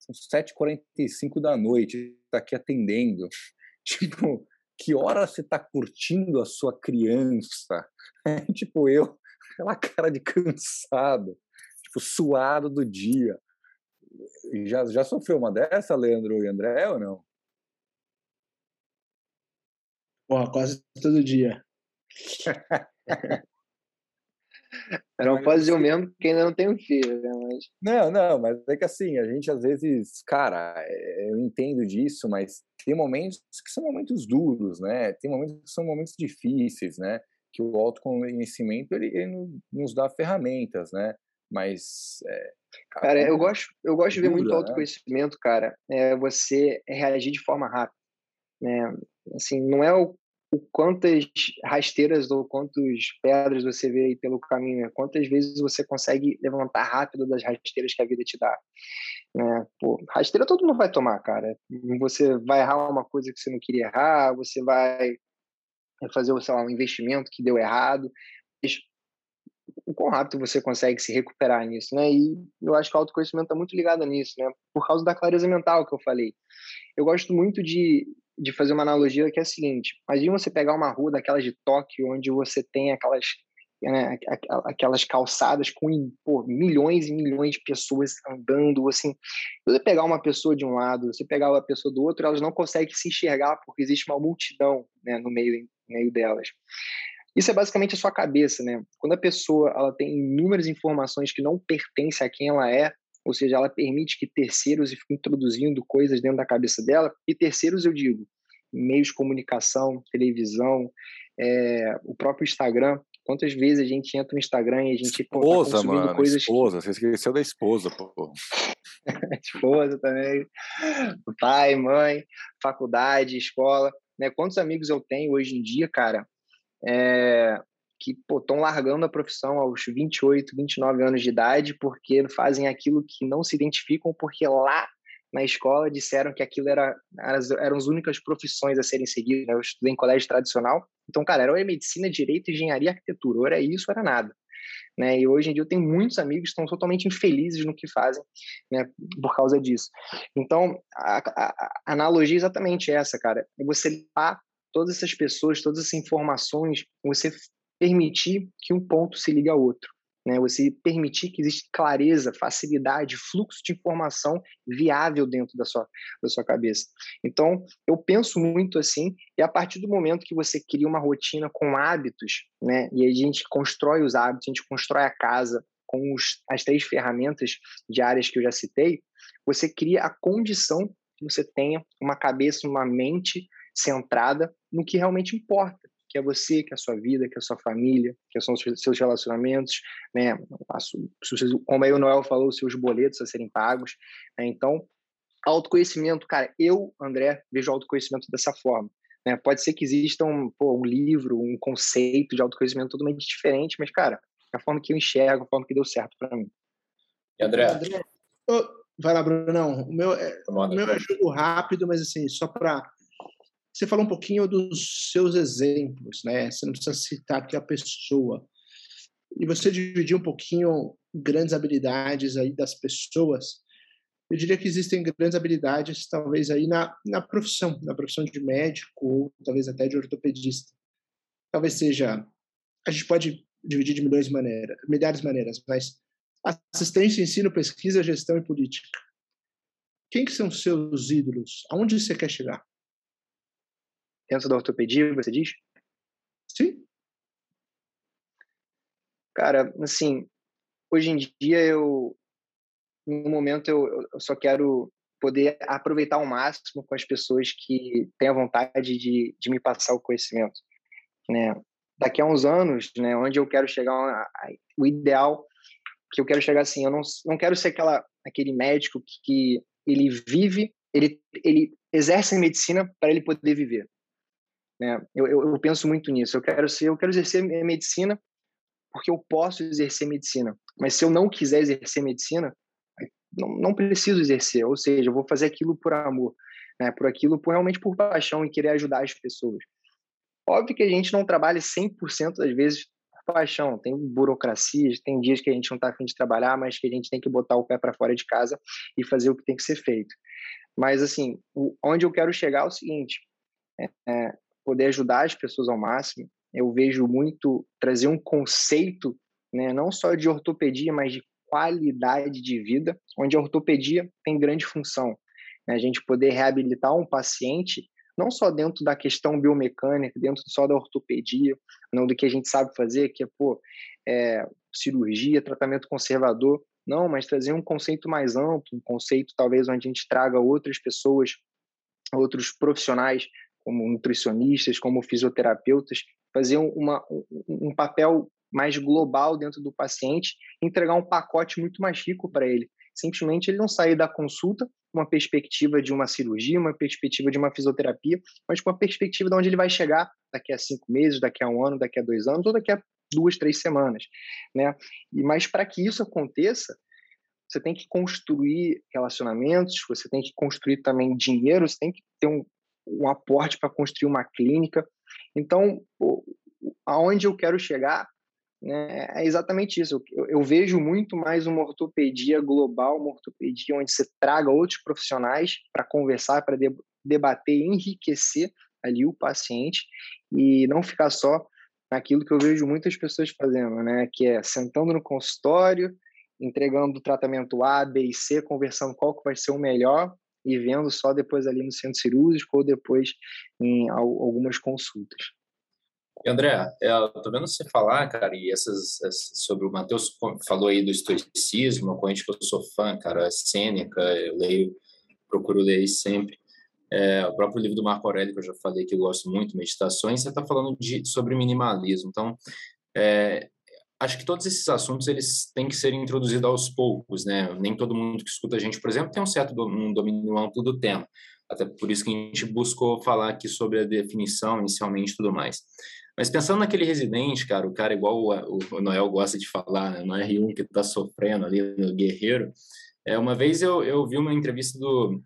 são 7h45 da noite, está aqui atendendo. Tipo, que hora você está curtindo a sua criança? É, tipo, eu, aquela cara de cansado, tipo, suado do dia. Já, já sofreu uma dessa, Leandro e André, ou não? Porra, quase todo dia. Não posso dizer o mesmo porque ainda não tenho filho, né? Mas... Não, não, mas é que assim, a gente às vezes, cara, é, eu entendo disso, mas tem momentos que são momentos duros, né? Tem momentos que são momentos difíceis, né? Que o autoconhecimento, ele, ele nos dá ferramentas, né? Mas... É, cara, cara, eu gosto, eu gosto de ver muito né? autoconhecimento, cara, é você reagir de forma rápida, né? Assim, não é o o quantas rasteiras ou quantas pedras você vê aí pelo caminho, né? quantas vezes você consegue levantar rápido das rasteiras que a vida te dá. Né? Pô, rasteira todo mundo vai tomar, cara. Você vai errar uma coisa que você não queria errar, você vai fazer, sei lá, um investimento que deu errado. O quão rápido você consegue se recuperar nisso, né? E eu acho que o autoconhecimento está muito ligado nisso, né? Por causa da clareza mental que eu falei. Eu gosto muito de, de fazer uma analogia que é a seguinte: imagina você pegar uma rua daquelas de Tóquio, onde você tem aquelas né, aquelas calçadas com pô, milhões e milhões de pessoas andando, assim, você pegar uma pessoa de um lado, você pegar uma pessoa do outro, elas não conseguem se enxergar porque existe uma multidão né, no meio, no meio delas. Isso é basicamente a sua cabeça, né? Quando a pessoa ela tem inúmeras informações que não pertencem a quem ela é, ou seja, ela permite que terceiros fiquem introduzindo coisas dentro da cabeça dela, e terceiros eu digo, meios de comunicação, televisão, é, o próprio Instagram. Quantas vezes a gente entra no Instagram e a gente esposa, pô, tá mano, coisas esposa, você esqueceu da esposa, pô. esposa também, pai, mãe, faculdade, escola, né? Quantos amigos eu tenho hoje em dia, cara, é, que estão largando a profissão aos 28, 29 anos de idade porque fazem aquilo que não se identificam porque lá na escola disseram que aquilo era eram as únicas profissões a serem seguidas. Né? Eu estudei em colégio tradicional, então, cara, era medicina, direito, engenharia, arquitetura, ou era isso, ou era nada. Né? E hoje em dia eu tenho muitos amigos que estão totalmente infelizes no que fazem, né, por causa disso. Então, a, a, a analogia é exatamente essa, cara. É você limpar todas essas pessoas, todas essas informações, você permitir que um ponto se ligue ao outro. Né? Você permitir que exista clareza, facilidade, fluxo de informação viável dentro da sua, da sua cabeça. Então, eu penso muito assim, e a partir do momento que você cria uma rotina com hábitos, né? e a gente constrói os hábitos, a gente constrói a casa com os, as três ferramentas diárias que eu já citei, você cria a condição que você tenha uma cabeça, uma mente centrada no que realmente importa que é você, que é a sua vida, que é a sua família, que são os seus relacionamentos, né? Como aí o Noel falou, os seus boletos a serem pagos. Né? Então, autoconhecimento, cara, eu, André, vejo autoconhecimento dessa forma. Né? Pode ser que exista um, pô, um livro, um conceito de autoconhecimento totalmente diferente, mas, cara, é a forma que eu enxergo, a forma que deu certo para mim. E André? André oh, vai lá, Bruno. Não, o meu é, o meu é jogo rápido, mas assim, só para você falou um pouquinho dos seus exemplos, né? Você não precisa citar aqui a pessoa. E você dividiu um pouquinho grandes habilidades aí das pessoas. Eu diria que existem grandes habilidades, talvez aí na, na profissão, na profissão de médico ou talvez até de ortopedista. Talvez seja, a gente pode dividir de milhões de maneiras, milhares de maneiras, mas assistência, ensino, pesquisa, gestão e política. Quem que são seus ídolos? Aonde você quer chegar? Dentro da ortopedia, você diz? Sim. Cara, assim, hoje em dia eu, no momento eu, eu só quero poder aproveitar ao máximo com as pessoas que têm a vontade de, de me passar o conhecimento, né? Daqui a uns anos, né, onde eu quero chegar, o ideal que eu quero chegar assim, eu não, não quero ser aquela aquele médico que, que ele vive, ele ele exerce a medicina para ele poder viver. Né? Eu, eu, eu, penso muito nisso. Eu quero ser, eu quero exercer medicina porque eu posso exercer medicina. Mas se eu não quiser exercer medicina, não, não preciso exercer. Ou seja, eu vou fazer aquilo por amor, né? Por aquilo, por realmente por paixão e querer ajudar as pessoas. Óbvio que a gente não trabalha 100% das vezes paixão. Tem burocracias, tem dias que a gente não está afim de trabalhar, mas que a gente tem que botar o pé para fora de casa e fazer o que tem que ser feito. Mas, assim, onde eu quero chegar é o seguinte: é, é poder ajudar as pessoas ao máximo. Eu vejo muito trazer um conceito, né, não só de ortopedia, mas de qualidade de vida, onde a ortopedia tem grande função. Né, a gente poder reabilitar um paciente não só dentro da questão biomecânica, dentro só da ortopedia, não do que a gente sabe fazer, que é, pô, é, cirurgia, tratamento conservador, não, mas trazer um conceito mais amplo, um conceito talvez onde a gente traga outras pessoas, outros profissionais, como nutricionistas, como fisioterapeutas, fazer uma, um papel mais global dentro do paciente, entregar um pacote muito mais rico para ele. Simplesmente ele não sair da consulta uma perspectiva de uma cirurgia, uma perspectiva de uma fisioterapia, mas com uma perspectiva de onde ele vai chegar daqui a cinco meses, daqui a um ano, daqui a dois anos ou daqui a duas, três semanas, né? E mas para que isso aconteça, você tem que construir relacionamentos, você tem que construir também dinheiro, você tem que ter um, um aporte para construir uma clínica. Então, aonde eu quero chegar né, é exatamente isso. Eu, eu, vejo muito mais uma ortopedia global, uma ortopedia onde você traga outros profissionais para conversar, para de, debater, enriquecer ali o paciente e não ficar só naquilo que eu vejo muitas pessoas fazendo, né, que é sentando no consultório, entregando o tratamento A, B e C, conversando qual que vai ser o melhor e vendo só depois ali no centro cirúrgico ou depois em algumas consultas. André, é, eu tô vendo você falar, cara, e essas, sobre o Matheus falou aí do estoicismo, uma corrente que eu sou fã, cara, é Sêneca, eu leio, procuro ler sempre. É, o próprio livro do Marco Aurélio, que eu já falei que eu gosto muito, Meditações, você está falando de, sobre minimalismo. Então, é, acho que todos esses assuntos eles têm que ser introduzidos aos poucos, né? Nem todo mundo que escuta a gente, por exemplo, tem um certo domínio amplo do tema. Até por isso que a gente buscou falar aqui sobre a definição inicialmente e tudo mais. Mas pensando naquele residente, cara, o cara igual o, Noel gosta de falar, né? no R1 que está sofrendo ali no Guerreiro. É, uma vez eu, eu vi uma entrevista do,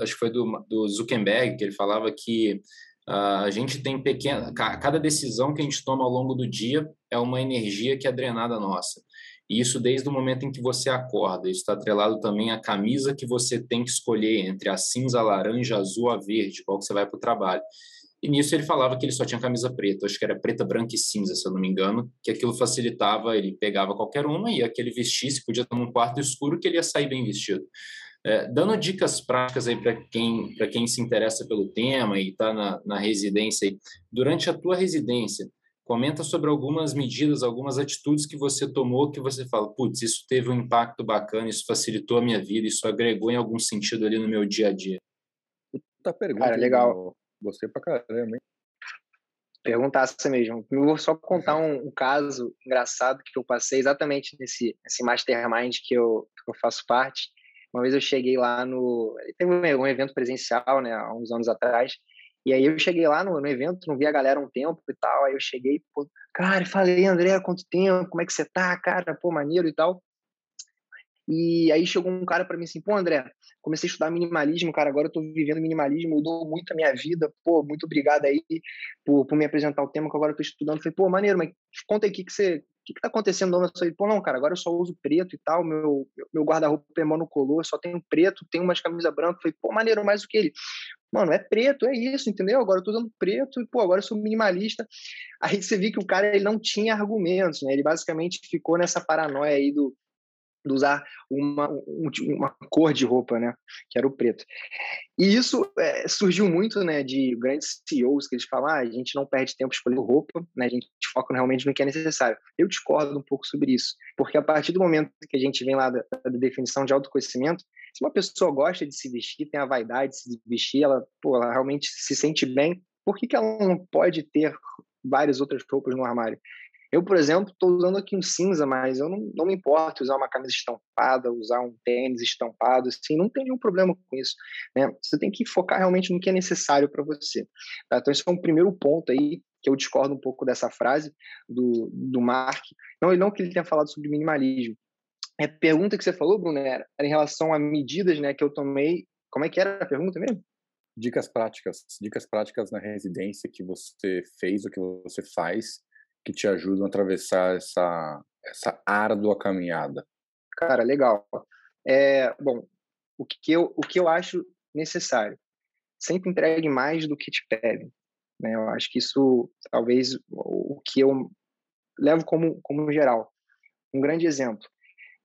acho que foi do, do Zuckerberg, que ele falava que a gente tem pequena, cada decisão que a gente toma ao longo do dia é uma energia que é drenada nossa. E isso desde o momento em que você acorda. Isso está atrelado também à camisa que você tem que escolher entre a cinza, a laranja, a azul, a verde, qual que você vai para o trabalho. E nisso ele falava que ele só tinha camisa preta, acho que era preta, branca e cinza, se eu não me engano, que aquilo facilitava, ele pegava qualquer uma e aquele vestisse, podia estar num quarto escuro que ele ia sair bem vestido. É, dando dicas práticas aí para quem, quem se interessa pelo tema e está na, na residência aí, durante a tua residência, comenta sobre algumas medidas, algumas atitudes que você tomou que você fala, putz, isso teve um impacto bacana, isso facilitou a minha vida, isso agregou em algum sentido ali no meu dia a dia. Puta pergunta. Cara, legal. Gostei pra caramba, hein? Perguntasse mesmo. Eu vou só contar um, um, caso engraçado que eu passei exatamente nesse, nesse mastermind que eu, que eu faço parte. Uma vez eu cheguei lá no. Teve um, um evento presencial, né, há uns anos atrás. E aí eu cheguei lá no, no, evento, não vi a galera um tempo e tal. Aí eu cheguei, pô, cara, falei, André, quanto tempo? Como é que você tá, cara? Pô, maneiro e tal. E aí chegou um cara para mim assim, pô, André, comecei a estudar minimalismo, cara, agora eu tô vivendo minimalismo, mudou muito a minha vida, pô, muito obrigado aí por, por me apresentar o tema que agora eu tô estudando. Falei, pô, maneiro, mas conta aí o que, que você. Que, que tá acontecendo no nosso Pô, não, cara, agora eu só uso preto e tal, meu, meu guarda-roupa é monocolor, só tenho preto, tenho umas camisas brancas. Falei, pô, maneiro, mais do que ele. Mano, é preto, é isso, entendeu? Agora eu tô usando preto e, pô, agora eu sou minimalista. Aí você viu que o cara ele não tinha argumentos, né? Ele basicamente ficou nessa paranoia aí do, de usar uma, uma cor de roupa, né? Que era o preto. E isso é, surgiu muito, né? De grandes CEOs que eles falam, ah, a gente não perde tempo escolhendo roupa, né? A gente foca realmente no que é necessário. Eu discordo um pouco sobre isso, porque a partir do momento que a gente vem lá da, da definição de autoconhecimento, se uma pessoa gosta de se vestir, tem a vaidade de se vestir, ela, pô, ela realmente se sente bem, por que, que ela não pode ter várias outras roupas no armário? Eu, por exemplo, estou usando aqui um cinza, mas eu não, não me importo usar uma camisa estampada, usar um tênis estampado, assim, não tem nenhum problema com isso. Né? Você tem que focar realmente no que é necessário para você. Tá? Então, esse é um primeiro ponto aí, que eu discordo um pouco dessa frase do, do Mark. Não, não que ele tenha falado sobre minimalismo. A pergunta que você falou, Bruno, era, era em relação a medidas né, que eu tomei. Como é que era a pergunta mesmo? Dicas práticas, dicas práticas na residência que você fez, o que você faz que te ajudam a atravessar essa, essa árdua caminhada? Cara, legal. É, bom, o que, eu, o que eu acho necessário? Sempre entregue mais do que te pedem. Né? Eu acho que isso, talvez, o que eu levo como, como geral. Um grande exemplo.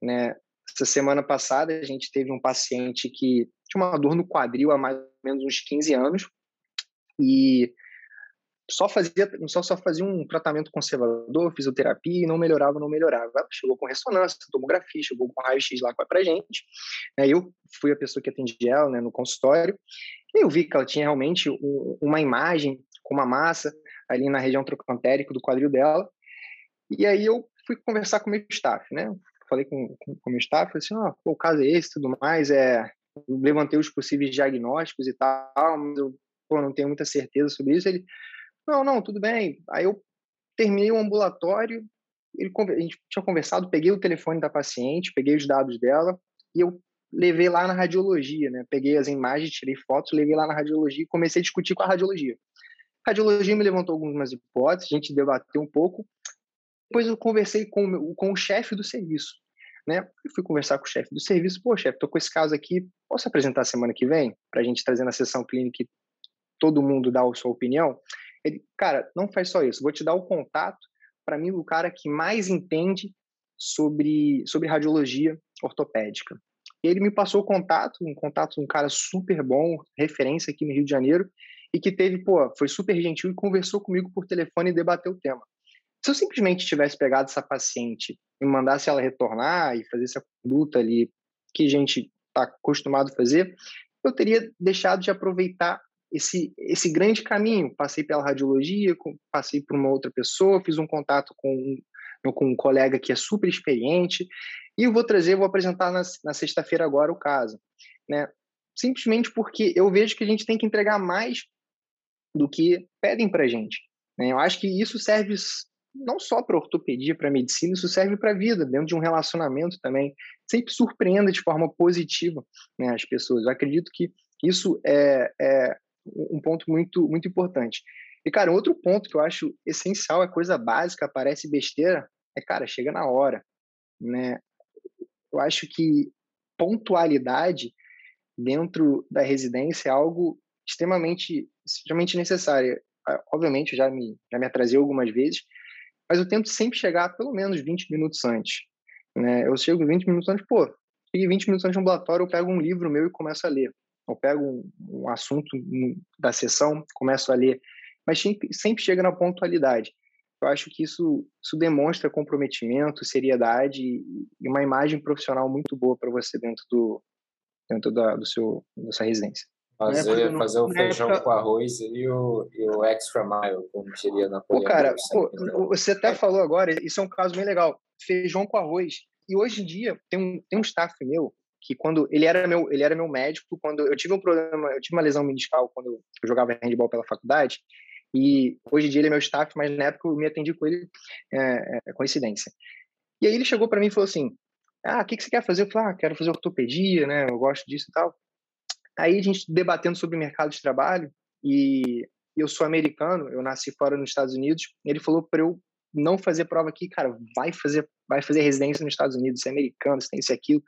Né? Essa semana passada, a gente teve um paciente que tinha uma dor no quadril há mais ou menos uns 15 anos e só fazia só, só fazia um tratamento conservador, fisioterapia e não melhorava, não melhorava. Chegou com ressonância, tomografia, chegou com raio-x lá para gente. Né? Eu fui a pessoa que atendi ela né, no consultório e eu vi que ela tinha realmente um, uma imagem com uma massa ali na região trocantérica do quadril dela. E aí eu fui conversar com o meu staff, né? Falei com, com, com o meu staff, falei assim, oh, o caso é esse, tudo mais, é levantei os possíveis diagnósticos e tal, mas eu pô, não tenho muita certeza sobre isso. Ele, não, não, tudo bem. Aí eu terminei o ambulatório, ele, a gente tinha conversado, peguei o telefone da paciente, peguei os dados dela e eu levei lá na radiologia, né? Peguei as imagens, tirei fotos, levei lá na radiologia e comecei a discutir com a radiologia. A radiologia me levantou algumas hipóteses, a gente debateu um pouco. Depois eu conversei com, com o chefe do serviço, né? Eu fui conversar com o chefe do serviço. Pô, chefe, tô com esse caso aqui, posso apresentar semana que vem? Para a gente trazer na sessão clínica e todo mundo dar a sua opinião? Ele, cara, não faz só isso, vou te dar o contato, para mim, do cara que mais entende sobre, sobre radiologia ortopédica. E ele me passou o contato, um contato de um cara super bom, referência aqui no Rio de Janeiro, e que teve, pô, foi super gentil e conversou comigo por telefone e debateu o tema. Se eu simplesmente tivesse pegado essa paciente e mandasse ela retornar e fazer essa conduta ali que a gente está acostumado a fazer, eu teria deixado de aproveitar esse, esse grande caminho. Passei pela radiologia, passei por uma outra pessoa, fiz um contato com, com um colega que é super experiente, e eu vou trazer, vou apresentar na, na sexta-feira agora o caso. Né? Simplesmente porque eu vejo que a gente tem que entregar mais do que pedem para gente. Né? Eu acho que isso serve não só para ortopedia, para medicina, isso serve para a vida, dentro de um relacionamento também. Sempre surpreenda de forma positiva né, as pessoas. Eu acredito que isso é, é um ponto muito, muito importante. E, cara, outro ponto que eu acho essencial, é coisa básica, parece besteira, é, cara, chega na hora, né? Eu acho que pontualidade dentro da residência é algo extremamente, extremamente necessário. Ah, obviamente, eu já me, já me atrasei algumas vezes, mas eu tento sempre chegar pelo menos 20 minutos antes. Né? Eu chego 20 minutos antes, pô, e 20 minutos antes do ambulatório, eu pego um livro meu e começo a ler eu pego um, um assunto da sessão, começo a ler, mas sempre, sempre chega na pontualidade. Eu acho que isso, isso demonstra comprometimento, seriedade e uma imagem profissional muito boa para você dentro do dentro da, do seu da sua residência. Fazer, não, fazer o feijão época... com arroz e o, e o extra mile, como diria na Pô, cara, pô, você até falou agora, isso é um caso bem legal. Feijão com arroz. E hoje em dia tem um, tem um staff meu que quando ele era meu ele era meu médico quando eu tive um problema eu tive uma lesão meniscal quando eu jogava handball pela faculdade e hoje em dia ele é meu staff mas na época eu me atendi com ele é, é coincidência. E aí ele chegou para mim e falou assim ah o que, que você quer fazer? Eu falei ah quero fazer ortopedia né eu gosto disso e tal. Aí a gente debatendo sobre o mercado de trabalho e eu sou americano eu nasci fora nos Estados Unidos ele falou para eu não fazer prova aqui, cara, vai fazer, vai fazer residência nos Estados Unidos, você é americano, você tem isso e aquilo.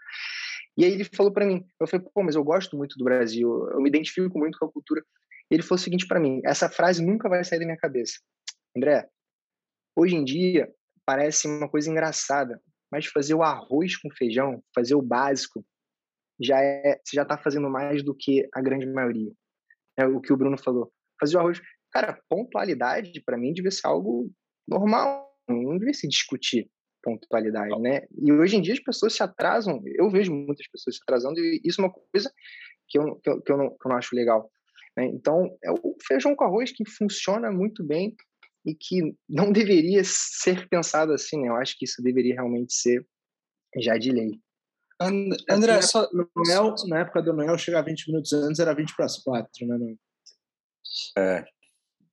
E aí ele falou para mim, eu falei, pô, mas eu gosto muito do Brasil, eu me identifico muito com a cultura. Ele falou o seguinte para mim, essa frase nunca vai sair da minha cabeça. André, hoje em dia parece uma coisa engraçada, mas fazer o arroz com feijão, fazer o básico, já é, você já está fazendo mais do que a grande maioria. É o que o Bruno falou. Fazer o arroz, cara, pontualidade para mim devia ser algo normal, não devia se discutir pontualidade, né? E hoje em dia as pessoas se atrasam, eu vejo muitas pessoas se atrasando e isso é uma coisa que eu, que eu, que eu, não, que eu não acho legal. Né? Então, é o feijão com arroz que funciona muito bem e que não deveria ser pensado assim, né? Eu acho que isso deveria realmente ser já de lei. André, na, só... Noel, na época do Noel, chegar 20 minutos antes era 20 para as 4, né? Não? É,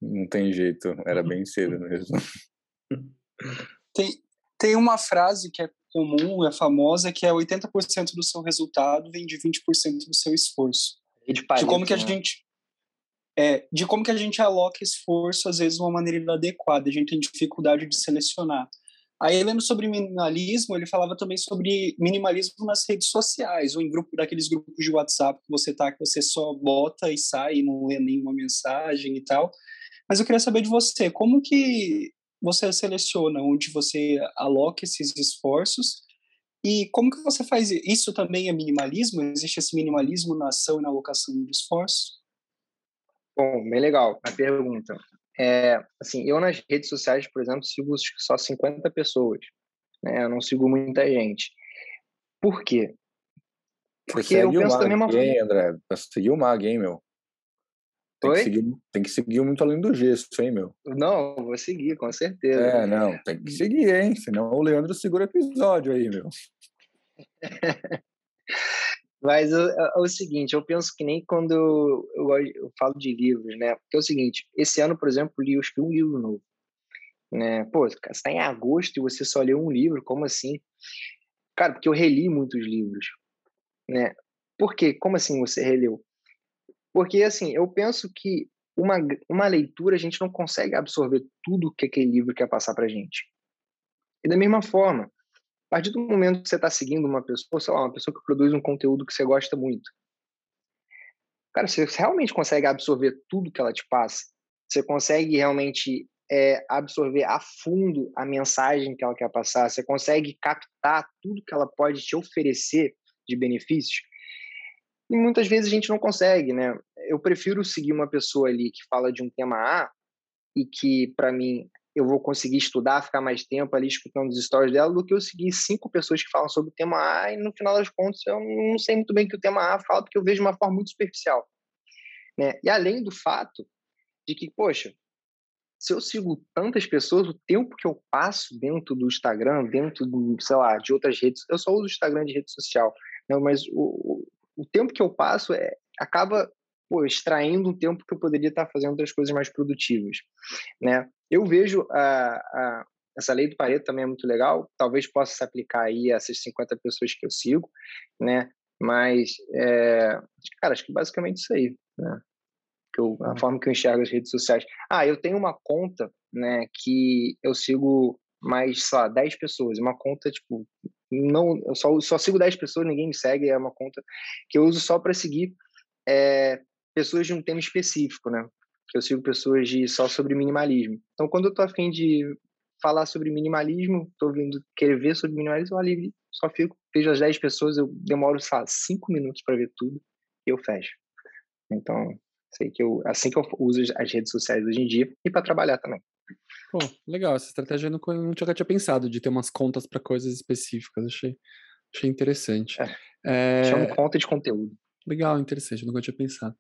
não tem jeito, era bem cedo mesmo. Tem, tem uma frase que é comum, é famosa, que é 80% do seu resultado vem de 20% do seu esforço. E de, de como que a né? gente é, de como que a gente aloca esforço, às vezes, de uma maneira inadequada. A gente tem dificuldade de selecionar. Aí, lendo sobre minimalismo, ele falava também sobre minimalismo nas redes sociais, ou em grupo daqueles grupos de WhatsApp que você tá, que você só bota e sai e não lê nenhuma mensagem e tal. Mas eu queria saber de você, como que você seleciona onde você aloca esses esforços e como que você faz isso? também é minimalismo? Existe esse minimalismo na ação e na alocação de esforço? Bom, bem legal a pergunta. É, assim, eu nas redes sociais, por exemplo, sigo só 50 pessoas. Né? Eu não sigo muita gente. Por quê? Porque eu penso da mesma forma. André, seguir o Mag, hein, meu? Tem Oi? Que seguir, tem que seguir muito além do gesto, hein, meu? Não, vou seguir, com certeza. É, não, tem que seguir, hein? Senão o Leandro segura o episódio aí, meu. Mas é, é, o seguinte, eu penso que nem quando eu, eu, eu, falo de livros, né? Porque é o seguinte, esse ano, por exemplo, li, eu escrevi um livro novo. Né? Pô, você está em agosto e você só leu um livro, como assim? Cara, porque eu reli muitos livros, né? Por quê? Como assim você releu? Porque, assim, eu penso que uma, uma leitura a gente não consegue absorver tudo que aquele livro quer passar pra gente. E da mesma forma, a partir do momento que você está seguindo uma pessoa, sei lá, uma pessoa que produz um conteúdo que você gosta muito, cara, você realmente consegue absorver tudo que ela te passa? Você consegue realmente é, absorver a fundo a mensagem que ela quer passar? Você consegue captar tudo que ela pode te oferecer de benefícios? E muitas vezes a gente não consegue, né? Eu prefiro seguir uma pessoa ali que fala de um tema A e que, para mim, eu vou conseguir estudar, ficar mais tempo ali escutando os stories dela, do que eu seguir cinco pessoas que falam sobre o tema A e no final das contas eu não sei muito bem o que o tema A fala, porque eu vejo de uma forma muito superficial. Né? E além do fato de que, poxa, se eu sigo tantas pessoas, o tempo que eu passo dentro do Instagram, dentro do, sei lá, de outras redes, eu só uso o Instagram de rede social, né? mas o, o, tempo que eu passo é, acaba pô, extraindo um tempo que eu poderia estar fazendo outras coisas mais produtivas, né? Eu vejo a, a, essa lei do Pareto também é muito legal, talvez possa se aplicar aí a essas 50 pessoas que eu sigo, né? Mas, é, cara, acho que basicamente isso aí, né? Que eu, a uhum. forma que eu enxergo as redes sociais. Ah, eu tenho uma conta, né, que eu sigo mais, sei lá, 10 pessoas, uma conta, tipo, não, eu só, só sigo 10 pessoas, ninguém me segue, é uma conta que eu uso só para seguir é, pessoas de um tema específico, né? Que eu sigo pessoas de só sobre minimalismo. Então, quando eu tô afim de falar sobre minimalismo, tô vindo querer ver sobre minimalismo, ali só fico, vejo as 10 pessoas, eu demoro, lá, 5 minutos para ver tudo e eu fecho. Então, sei que eu, assim que eu uso as redes sociais hoje em dia e para trabalhar também. Pô, legal, essa estratégia eu não, nunca tinha pensado de ter umas contas para coisas específicas, achei, achei interessante. É, é... Chama conta de conteúdo. Legal, interessante, eu nunca tinha pensado.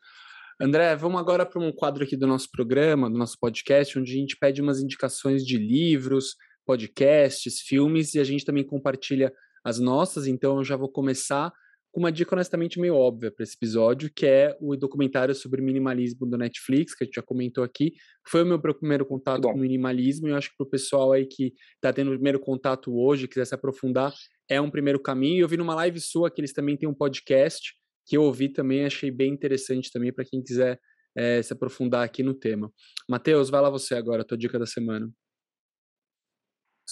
André, vamos agora para um quadro aqui do nosso programa, do nosso podcast, onde a gente pede umas indicações de livros, podcasts, filmes e a gente também compartilha as nossas. Então eu já vou começar com uma dica honestamente meio óbvia para esse episódio, que é o documentário sobre minimalismo do Netflix, que a gente já comentou aqui. Foi o meu primeiro contato Bom. com minimalismo e eu acho que para o pessoal aí que está tendo o primeiro contato hoje, quiser se aprofundar, é um primeiro caminho. Eu vi numa live sua que eles também têm um podcast que eu ouvi também, achei bem interessante também para quem quiser é, se aprofundar aqui no tema. Matheus, vai lá você agora, a tua dica da semana.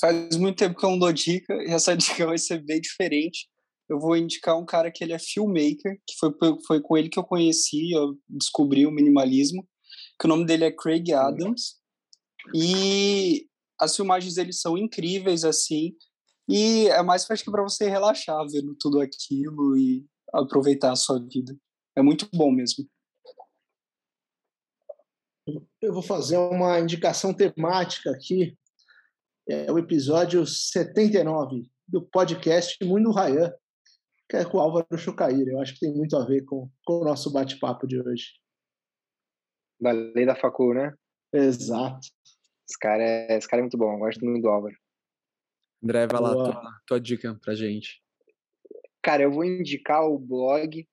Faz muito tempo que eu não dou dica, e essa dica vai ser bem diferente. Eu vou indicar um cara que ele é filmmaker, que foi, foi com ele que eu conheci, eu descobri o minimalismo, que o nome dele é Craig Adams. E as filmagens dele são incríveis, assim, e é mais acho que para você relaxar vendo tudo aquilo e aproveitar a sua vida. É muito bom mesmo. Eu vou fazer uma indicação temática aqui. É o episódio 79 do podcast Mundo Rayan, que é com o Álvaro Chocaíra. Eu acho que tem muito a ver com, com o nosso bate-papo de hoje. Da lei da facul, né? Exato. Esse cara, é, esse cara é muito bom, eu gosto muito do Álvaro. André, vai lá, tua, tua dica pra gente. Cara, eu vou indicar o blog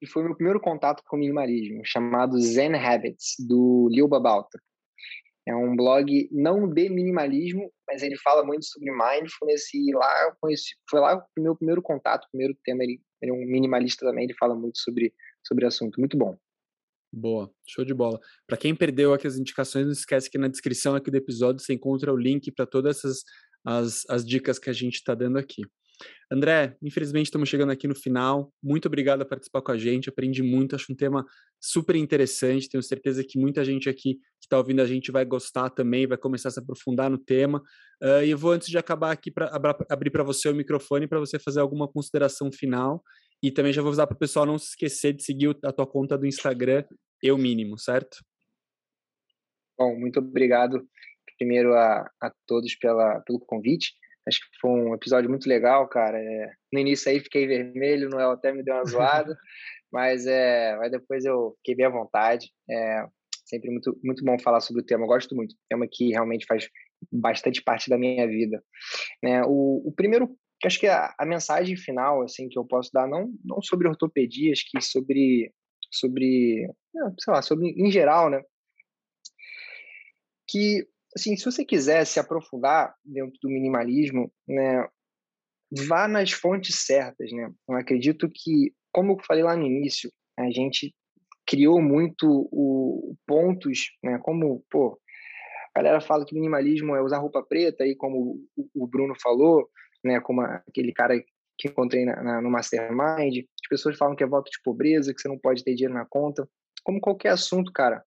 que foi meu primeiro contato com minimalismo, chamado Zen Habits, do Lil Babalta. É um blog não de minimalismo, mas ele fala muito sobre mindfulness e lá eu conheci, foi lá o meu primeiro contato, o primeiro tema, ele, ele é um minimalista também, ele fala muito sobre sobre o assunto, muito bom. Boa, show de bola. Para quem perdeu aqui as indicações, não esquece que na descrição aqui do episódio você encontra o link para todas essas as, as dicas que a gente está dando aqui. André, infelizmente estamos chegando aqui no final. Muito obrigado por participar com a gente. Aprendi muito, acho um tema super interessante. Tenho certeza que muita gente aqui que está ouvindo a gente vai gostar também, vai começar a se aprofundar no tema. Uh, e eu vou, antes de acabar aqui, pra, abrir para você o microfone para você fazer alguma consideração final. E também já vou avisar para o pessoal não se esquecer de seguir a tua conta do Instagram, eu mínimo, certo? Bom, muito obrigado primeiro a, a todos pela, pelo convite. Acho que foi um episódio muito legal, cara. É, no início aí fiquei vermelho, Noel até me deu uma zoada, mas, é, mas depois eu fiquei bem à vontade. É sempre muito, muito bom falar sobre o tema. Eu gosto muito. É um tema que realmente faz bastante parte da minha vida. É, o, o primeiro, acho que a, a, mensagem final assim que eu posso dar, não, não sobre ortopedia, acho que sobre, sobre, sei lá, sobre em geral, né? Que assim, se você quiser se aprofundar dentro do minimalismo, né, vá nas fontes certas, né? Eu acredito que, como eu falei lá no início, a gente criou muito o pontos, né? Como, pô, a galera fala que minimalismo é usar roupa preta, aí como o Bruno falou, né? Como aquele cara que encontrei na, na, no Mastermind, as pessoas falam que é voto de pobreza, que você não pode ter dinheiro na conta. Como qualquer assunto, cara,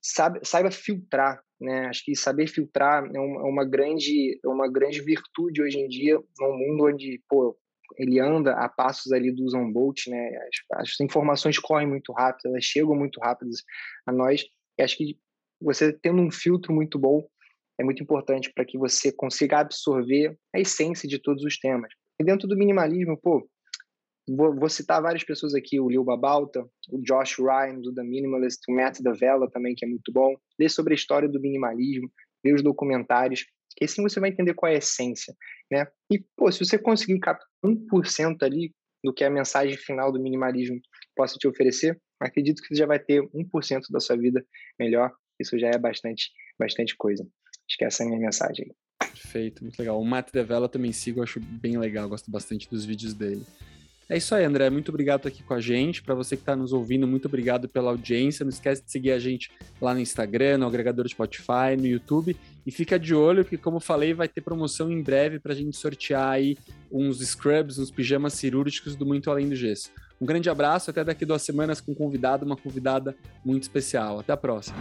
sabe, saiba filtrar, né? Acho que saber filtrar é uma, é grande, é uma grande virtude hoje em dia, num mundo onde, pô, ele anda a passos ali do Usain Bolt, né? As, as, informações correm muito rápido, elas chegam muito rápidas a nós. E acho que você tendo um filtro muito bom é muito importante para que você consiga absorver a essência de todos os temas. E dentro do minimalismo, pô, Vou, vou, citar várias pessoas aqui, o Lil Babalta, o Josh Ryan, do The Minimalist, o Matt Davella também, que é muito bom. Lê sobre a história do minimalismo, lê os documentários, que assim você vai entender qual é a essência, né? E, pô, se você conseguir captar 1% ali do que a mensagem final do minimalismo possa te oferecer, acredito que você já vai ter 1% da sua vida melhor. Isso já é bastante, bastante coisa. Acho que essa é a minha mensagem. Perfeito, muito legal. O Matt Devella também sigo, acho bem legal, gosto bastante dos vídeos dele. É isso aí, André. Muito obrigado aqui com a gente. Para você que está nos ouvindo, muito obrigado pela audiência. Não esquece de seguir a gente lá no Instagram, no agregador Spotify, no YouTube. E fica de olho que, como falei, vai ter promoção em breve para a gente sortear aí uns scrubs, uns pijamas cirúrgicos do Muito Além do Gesso. Um grande abraço, até daqui duas semanas com um convidado, uma convidada muito especial. Até a próxima.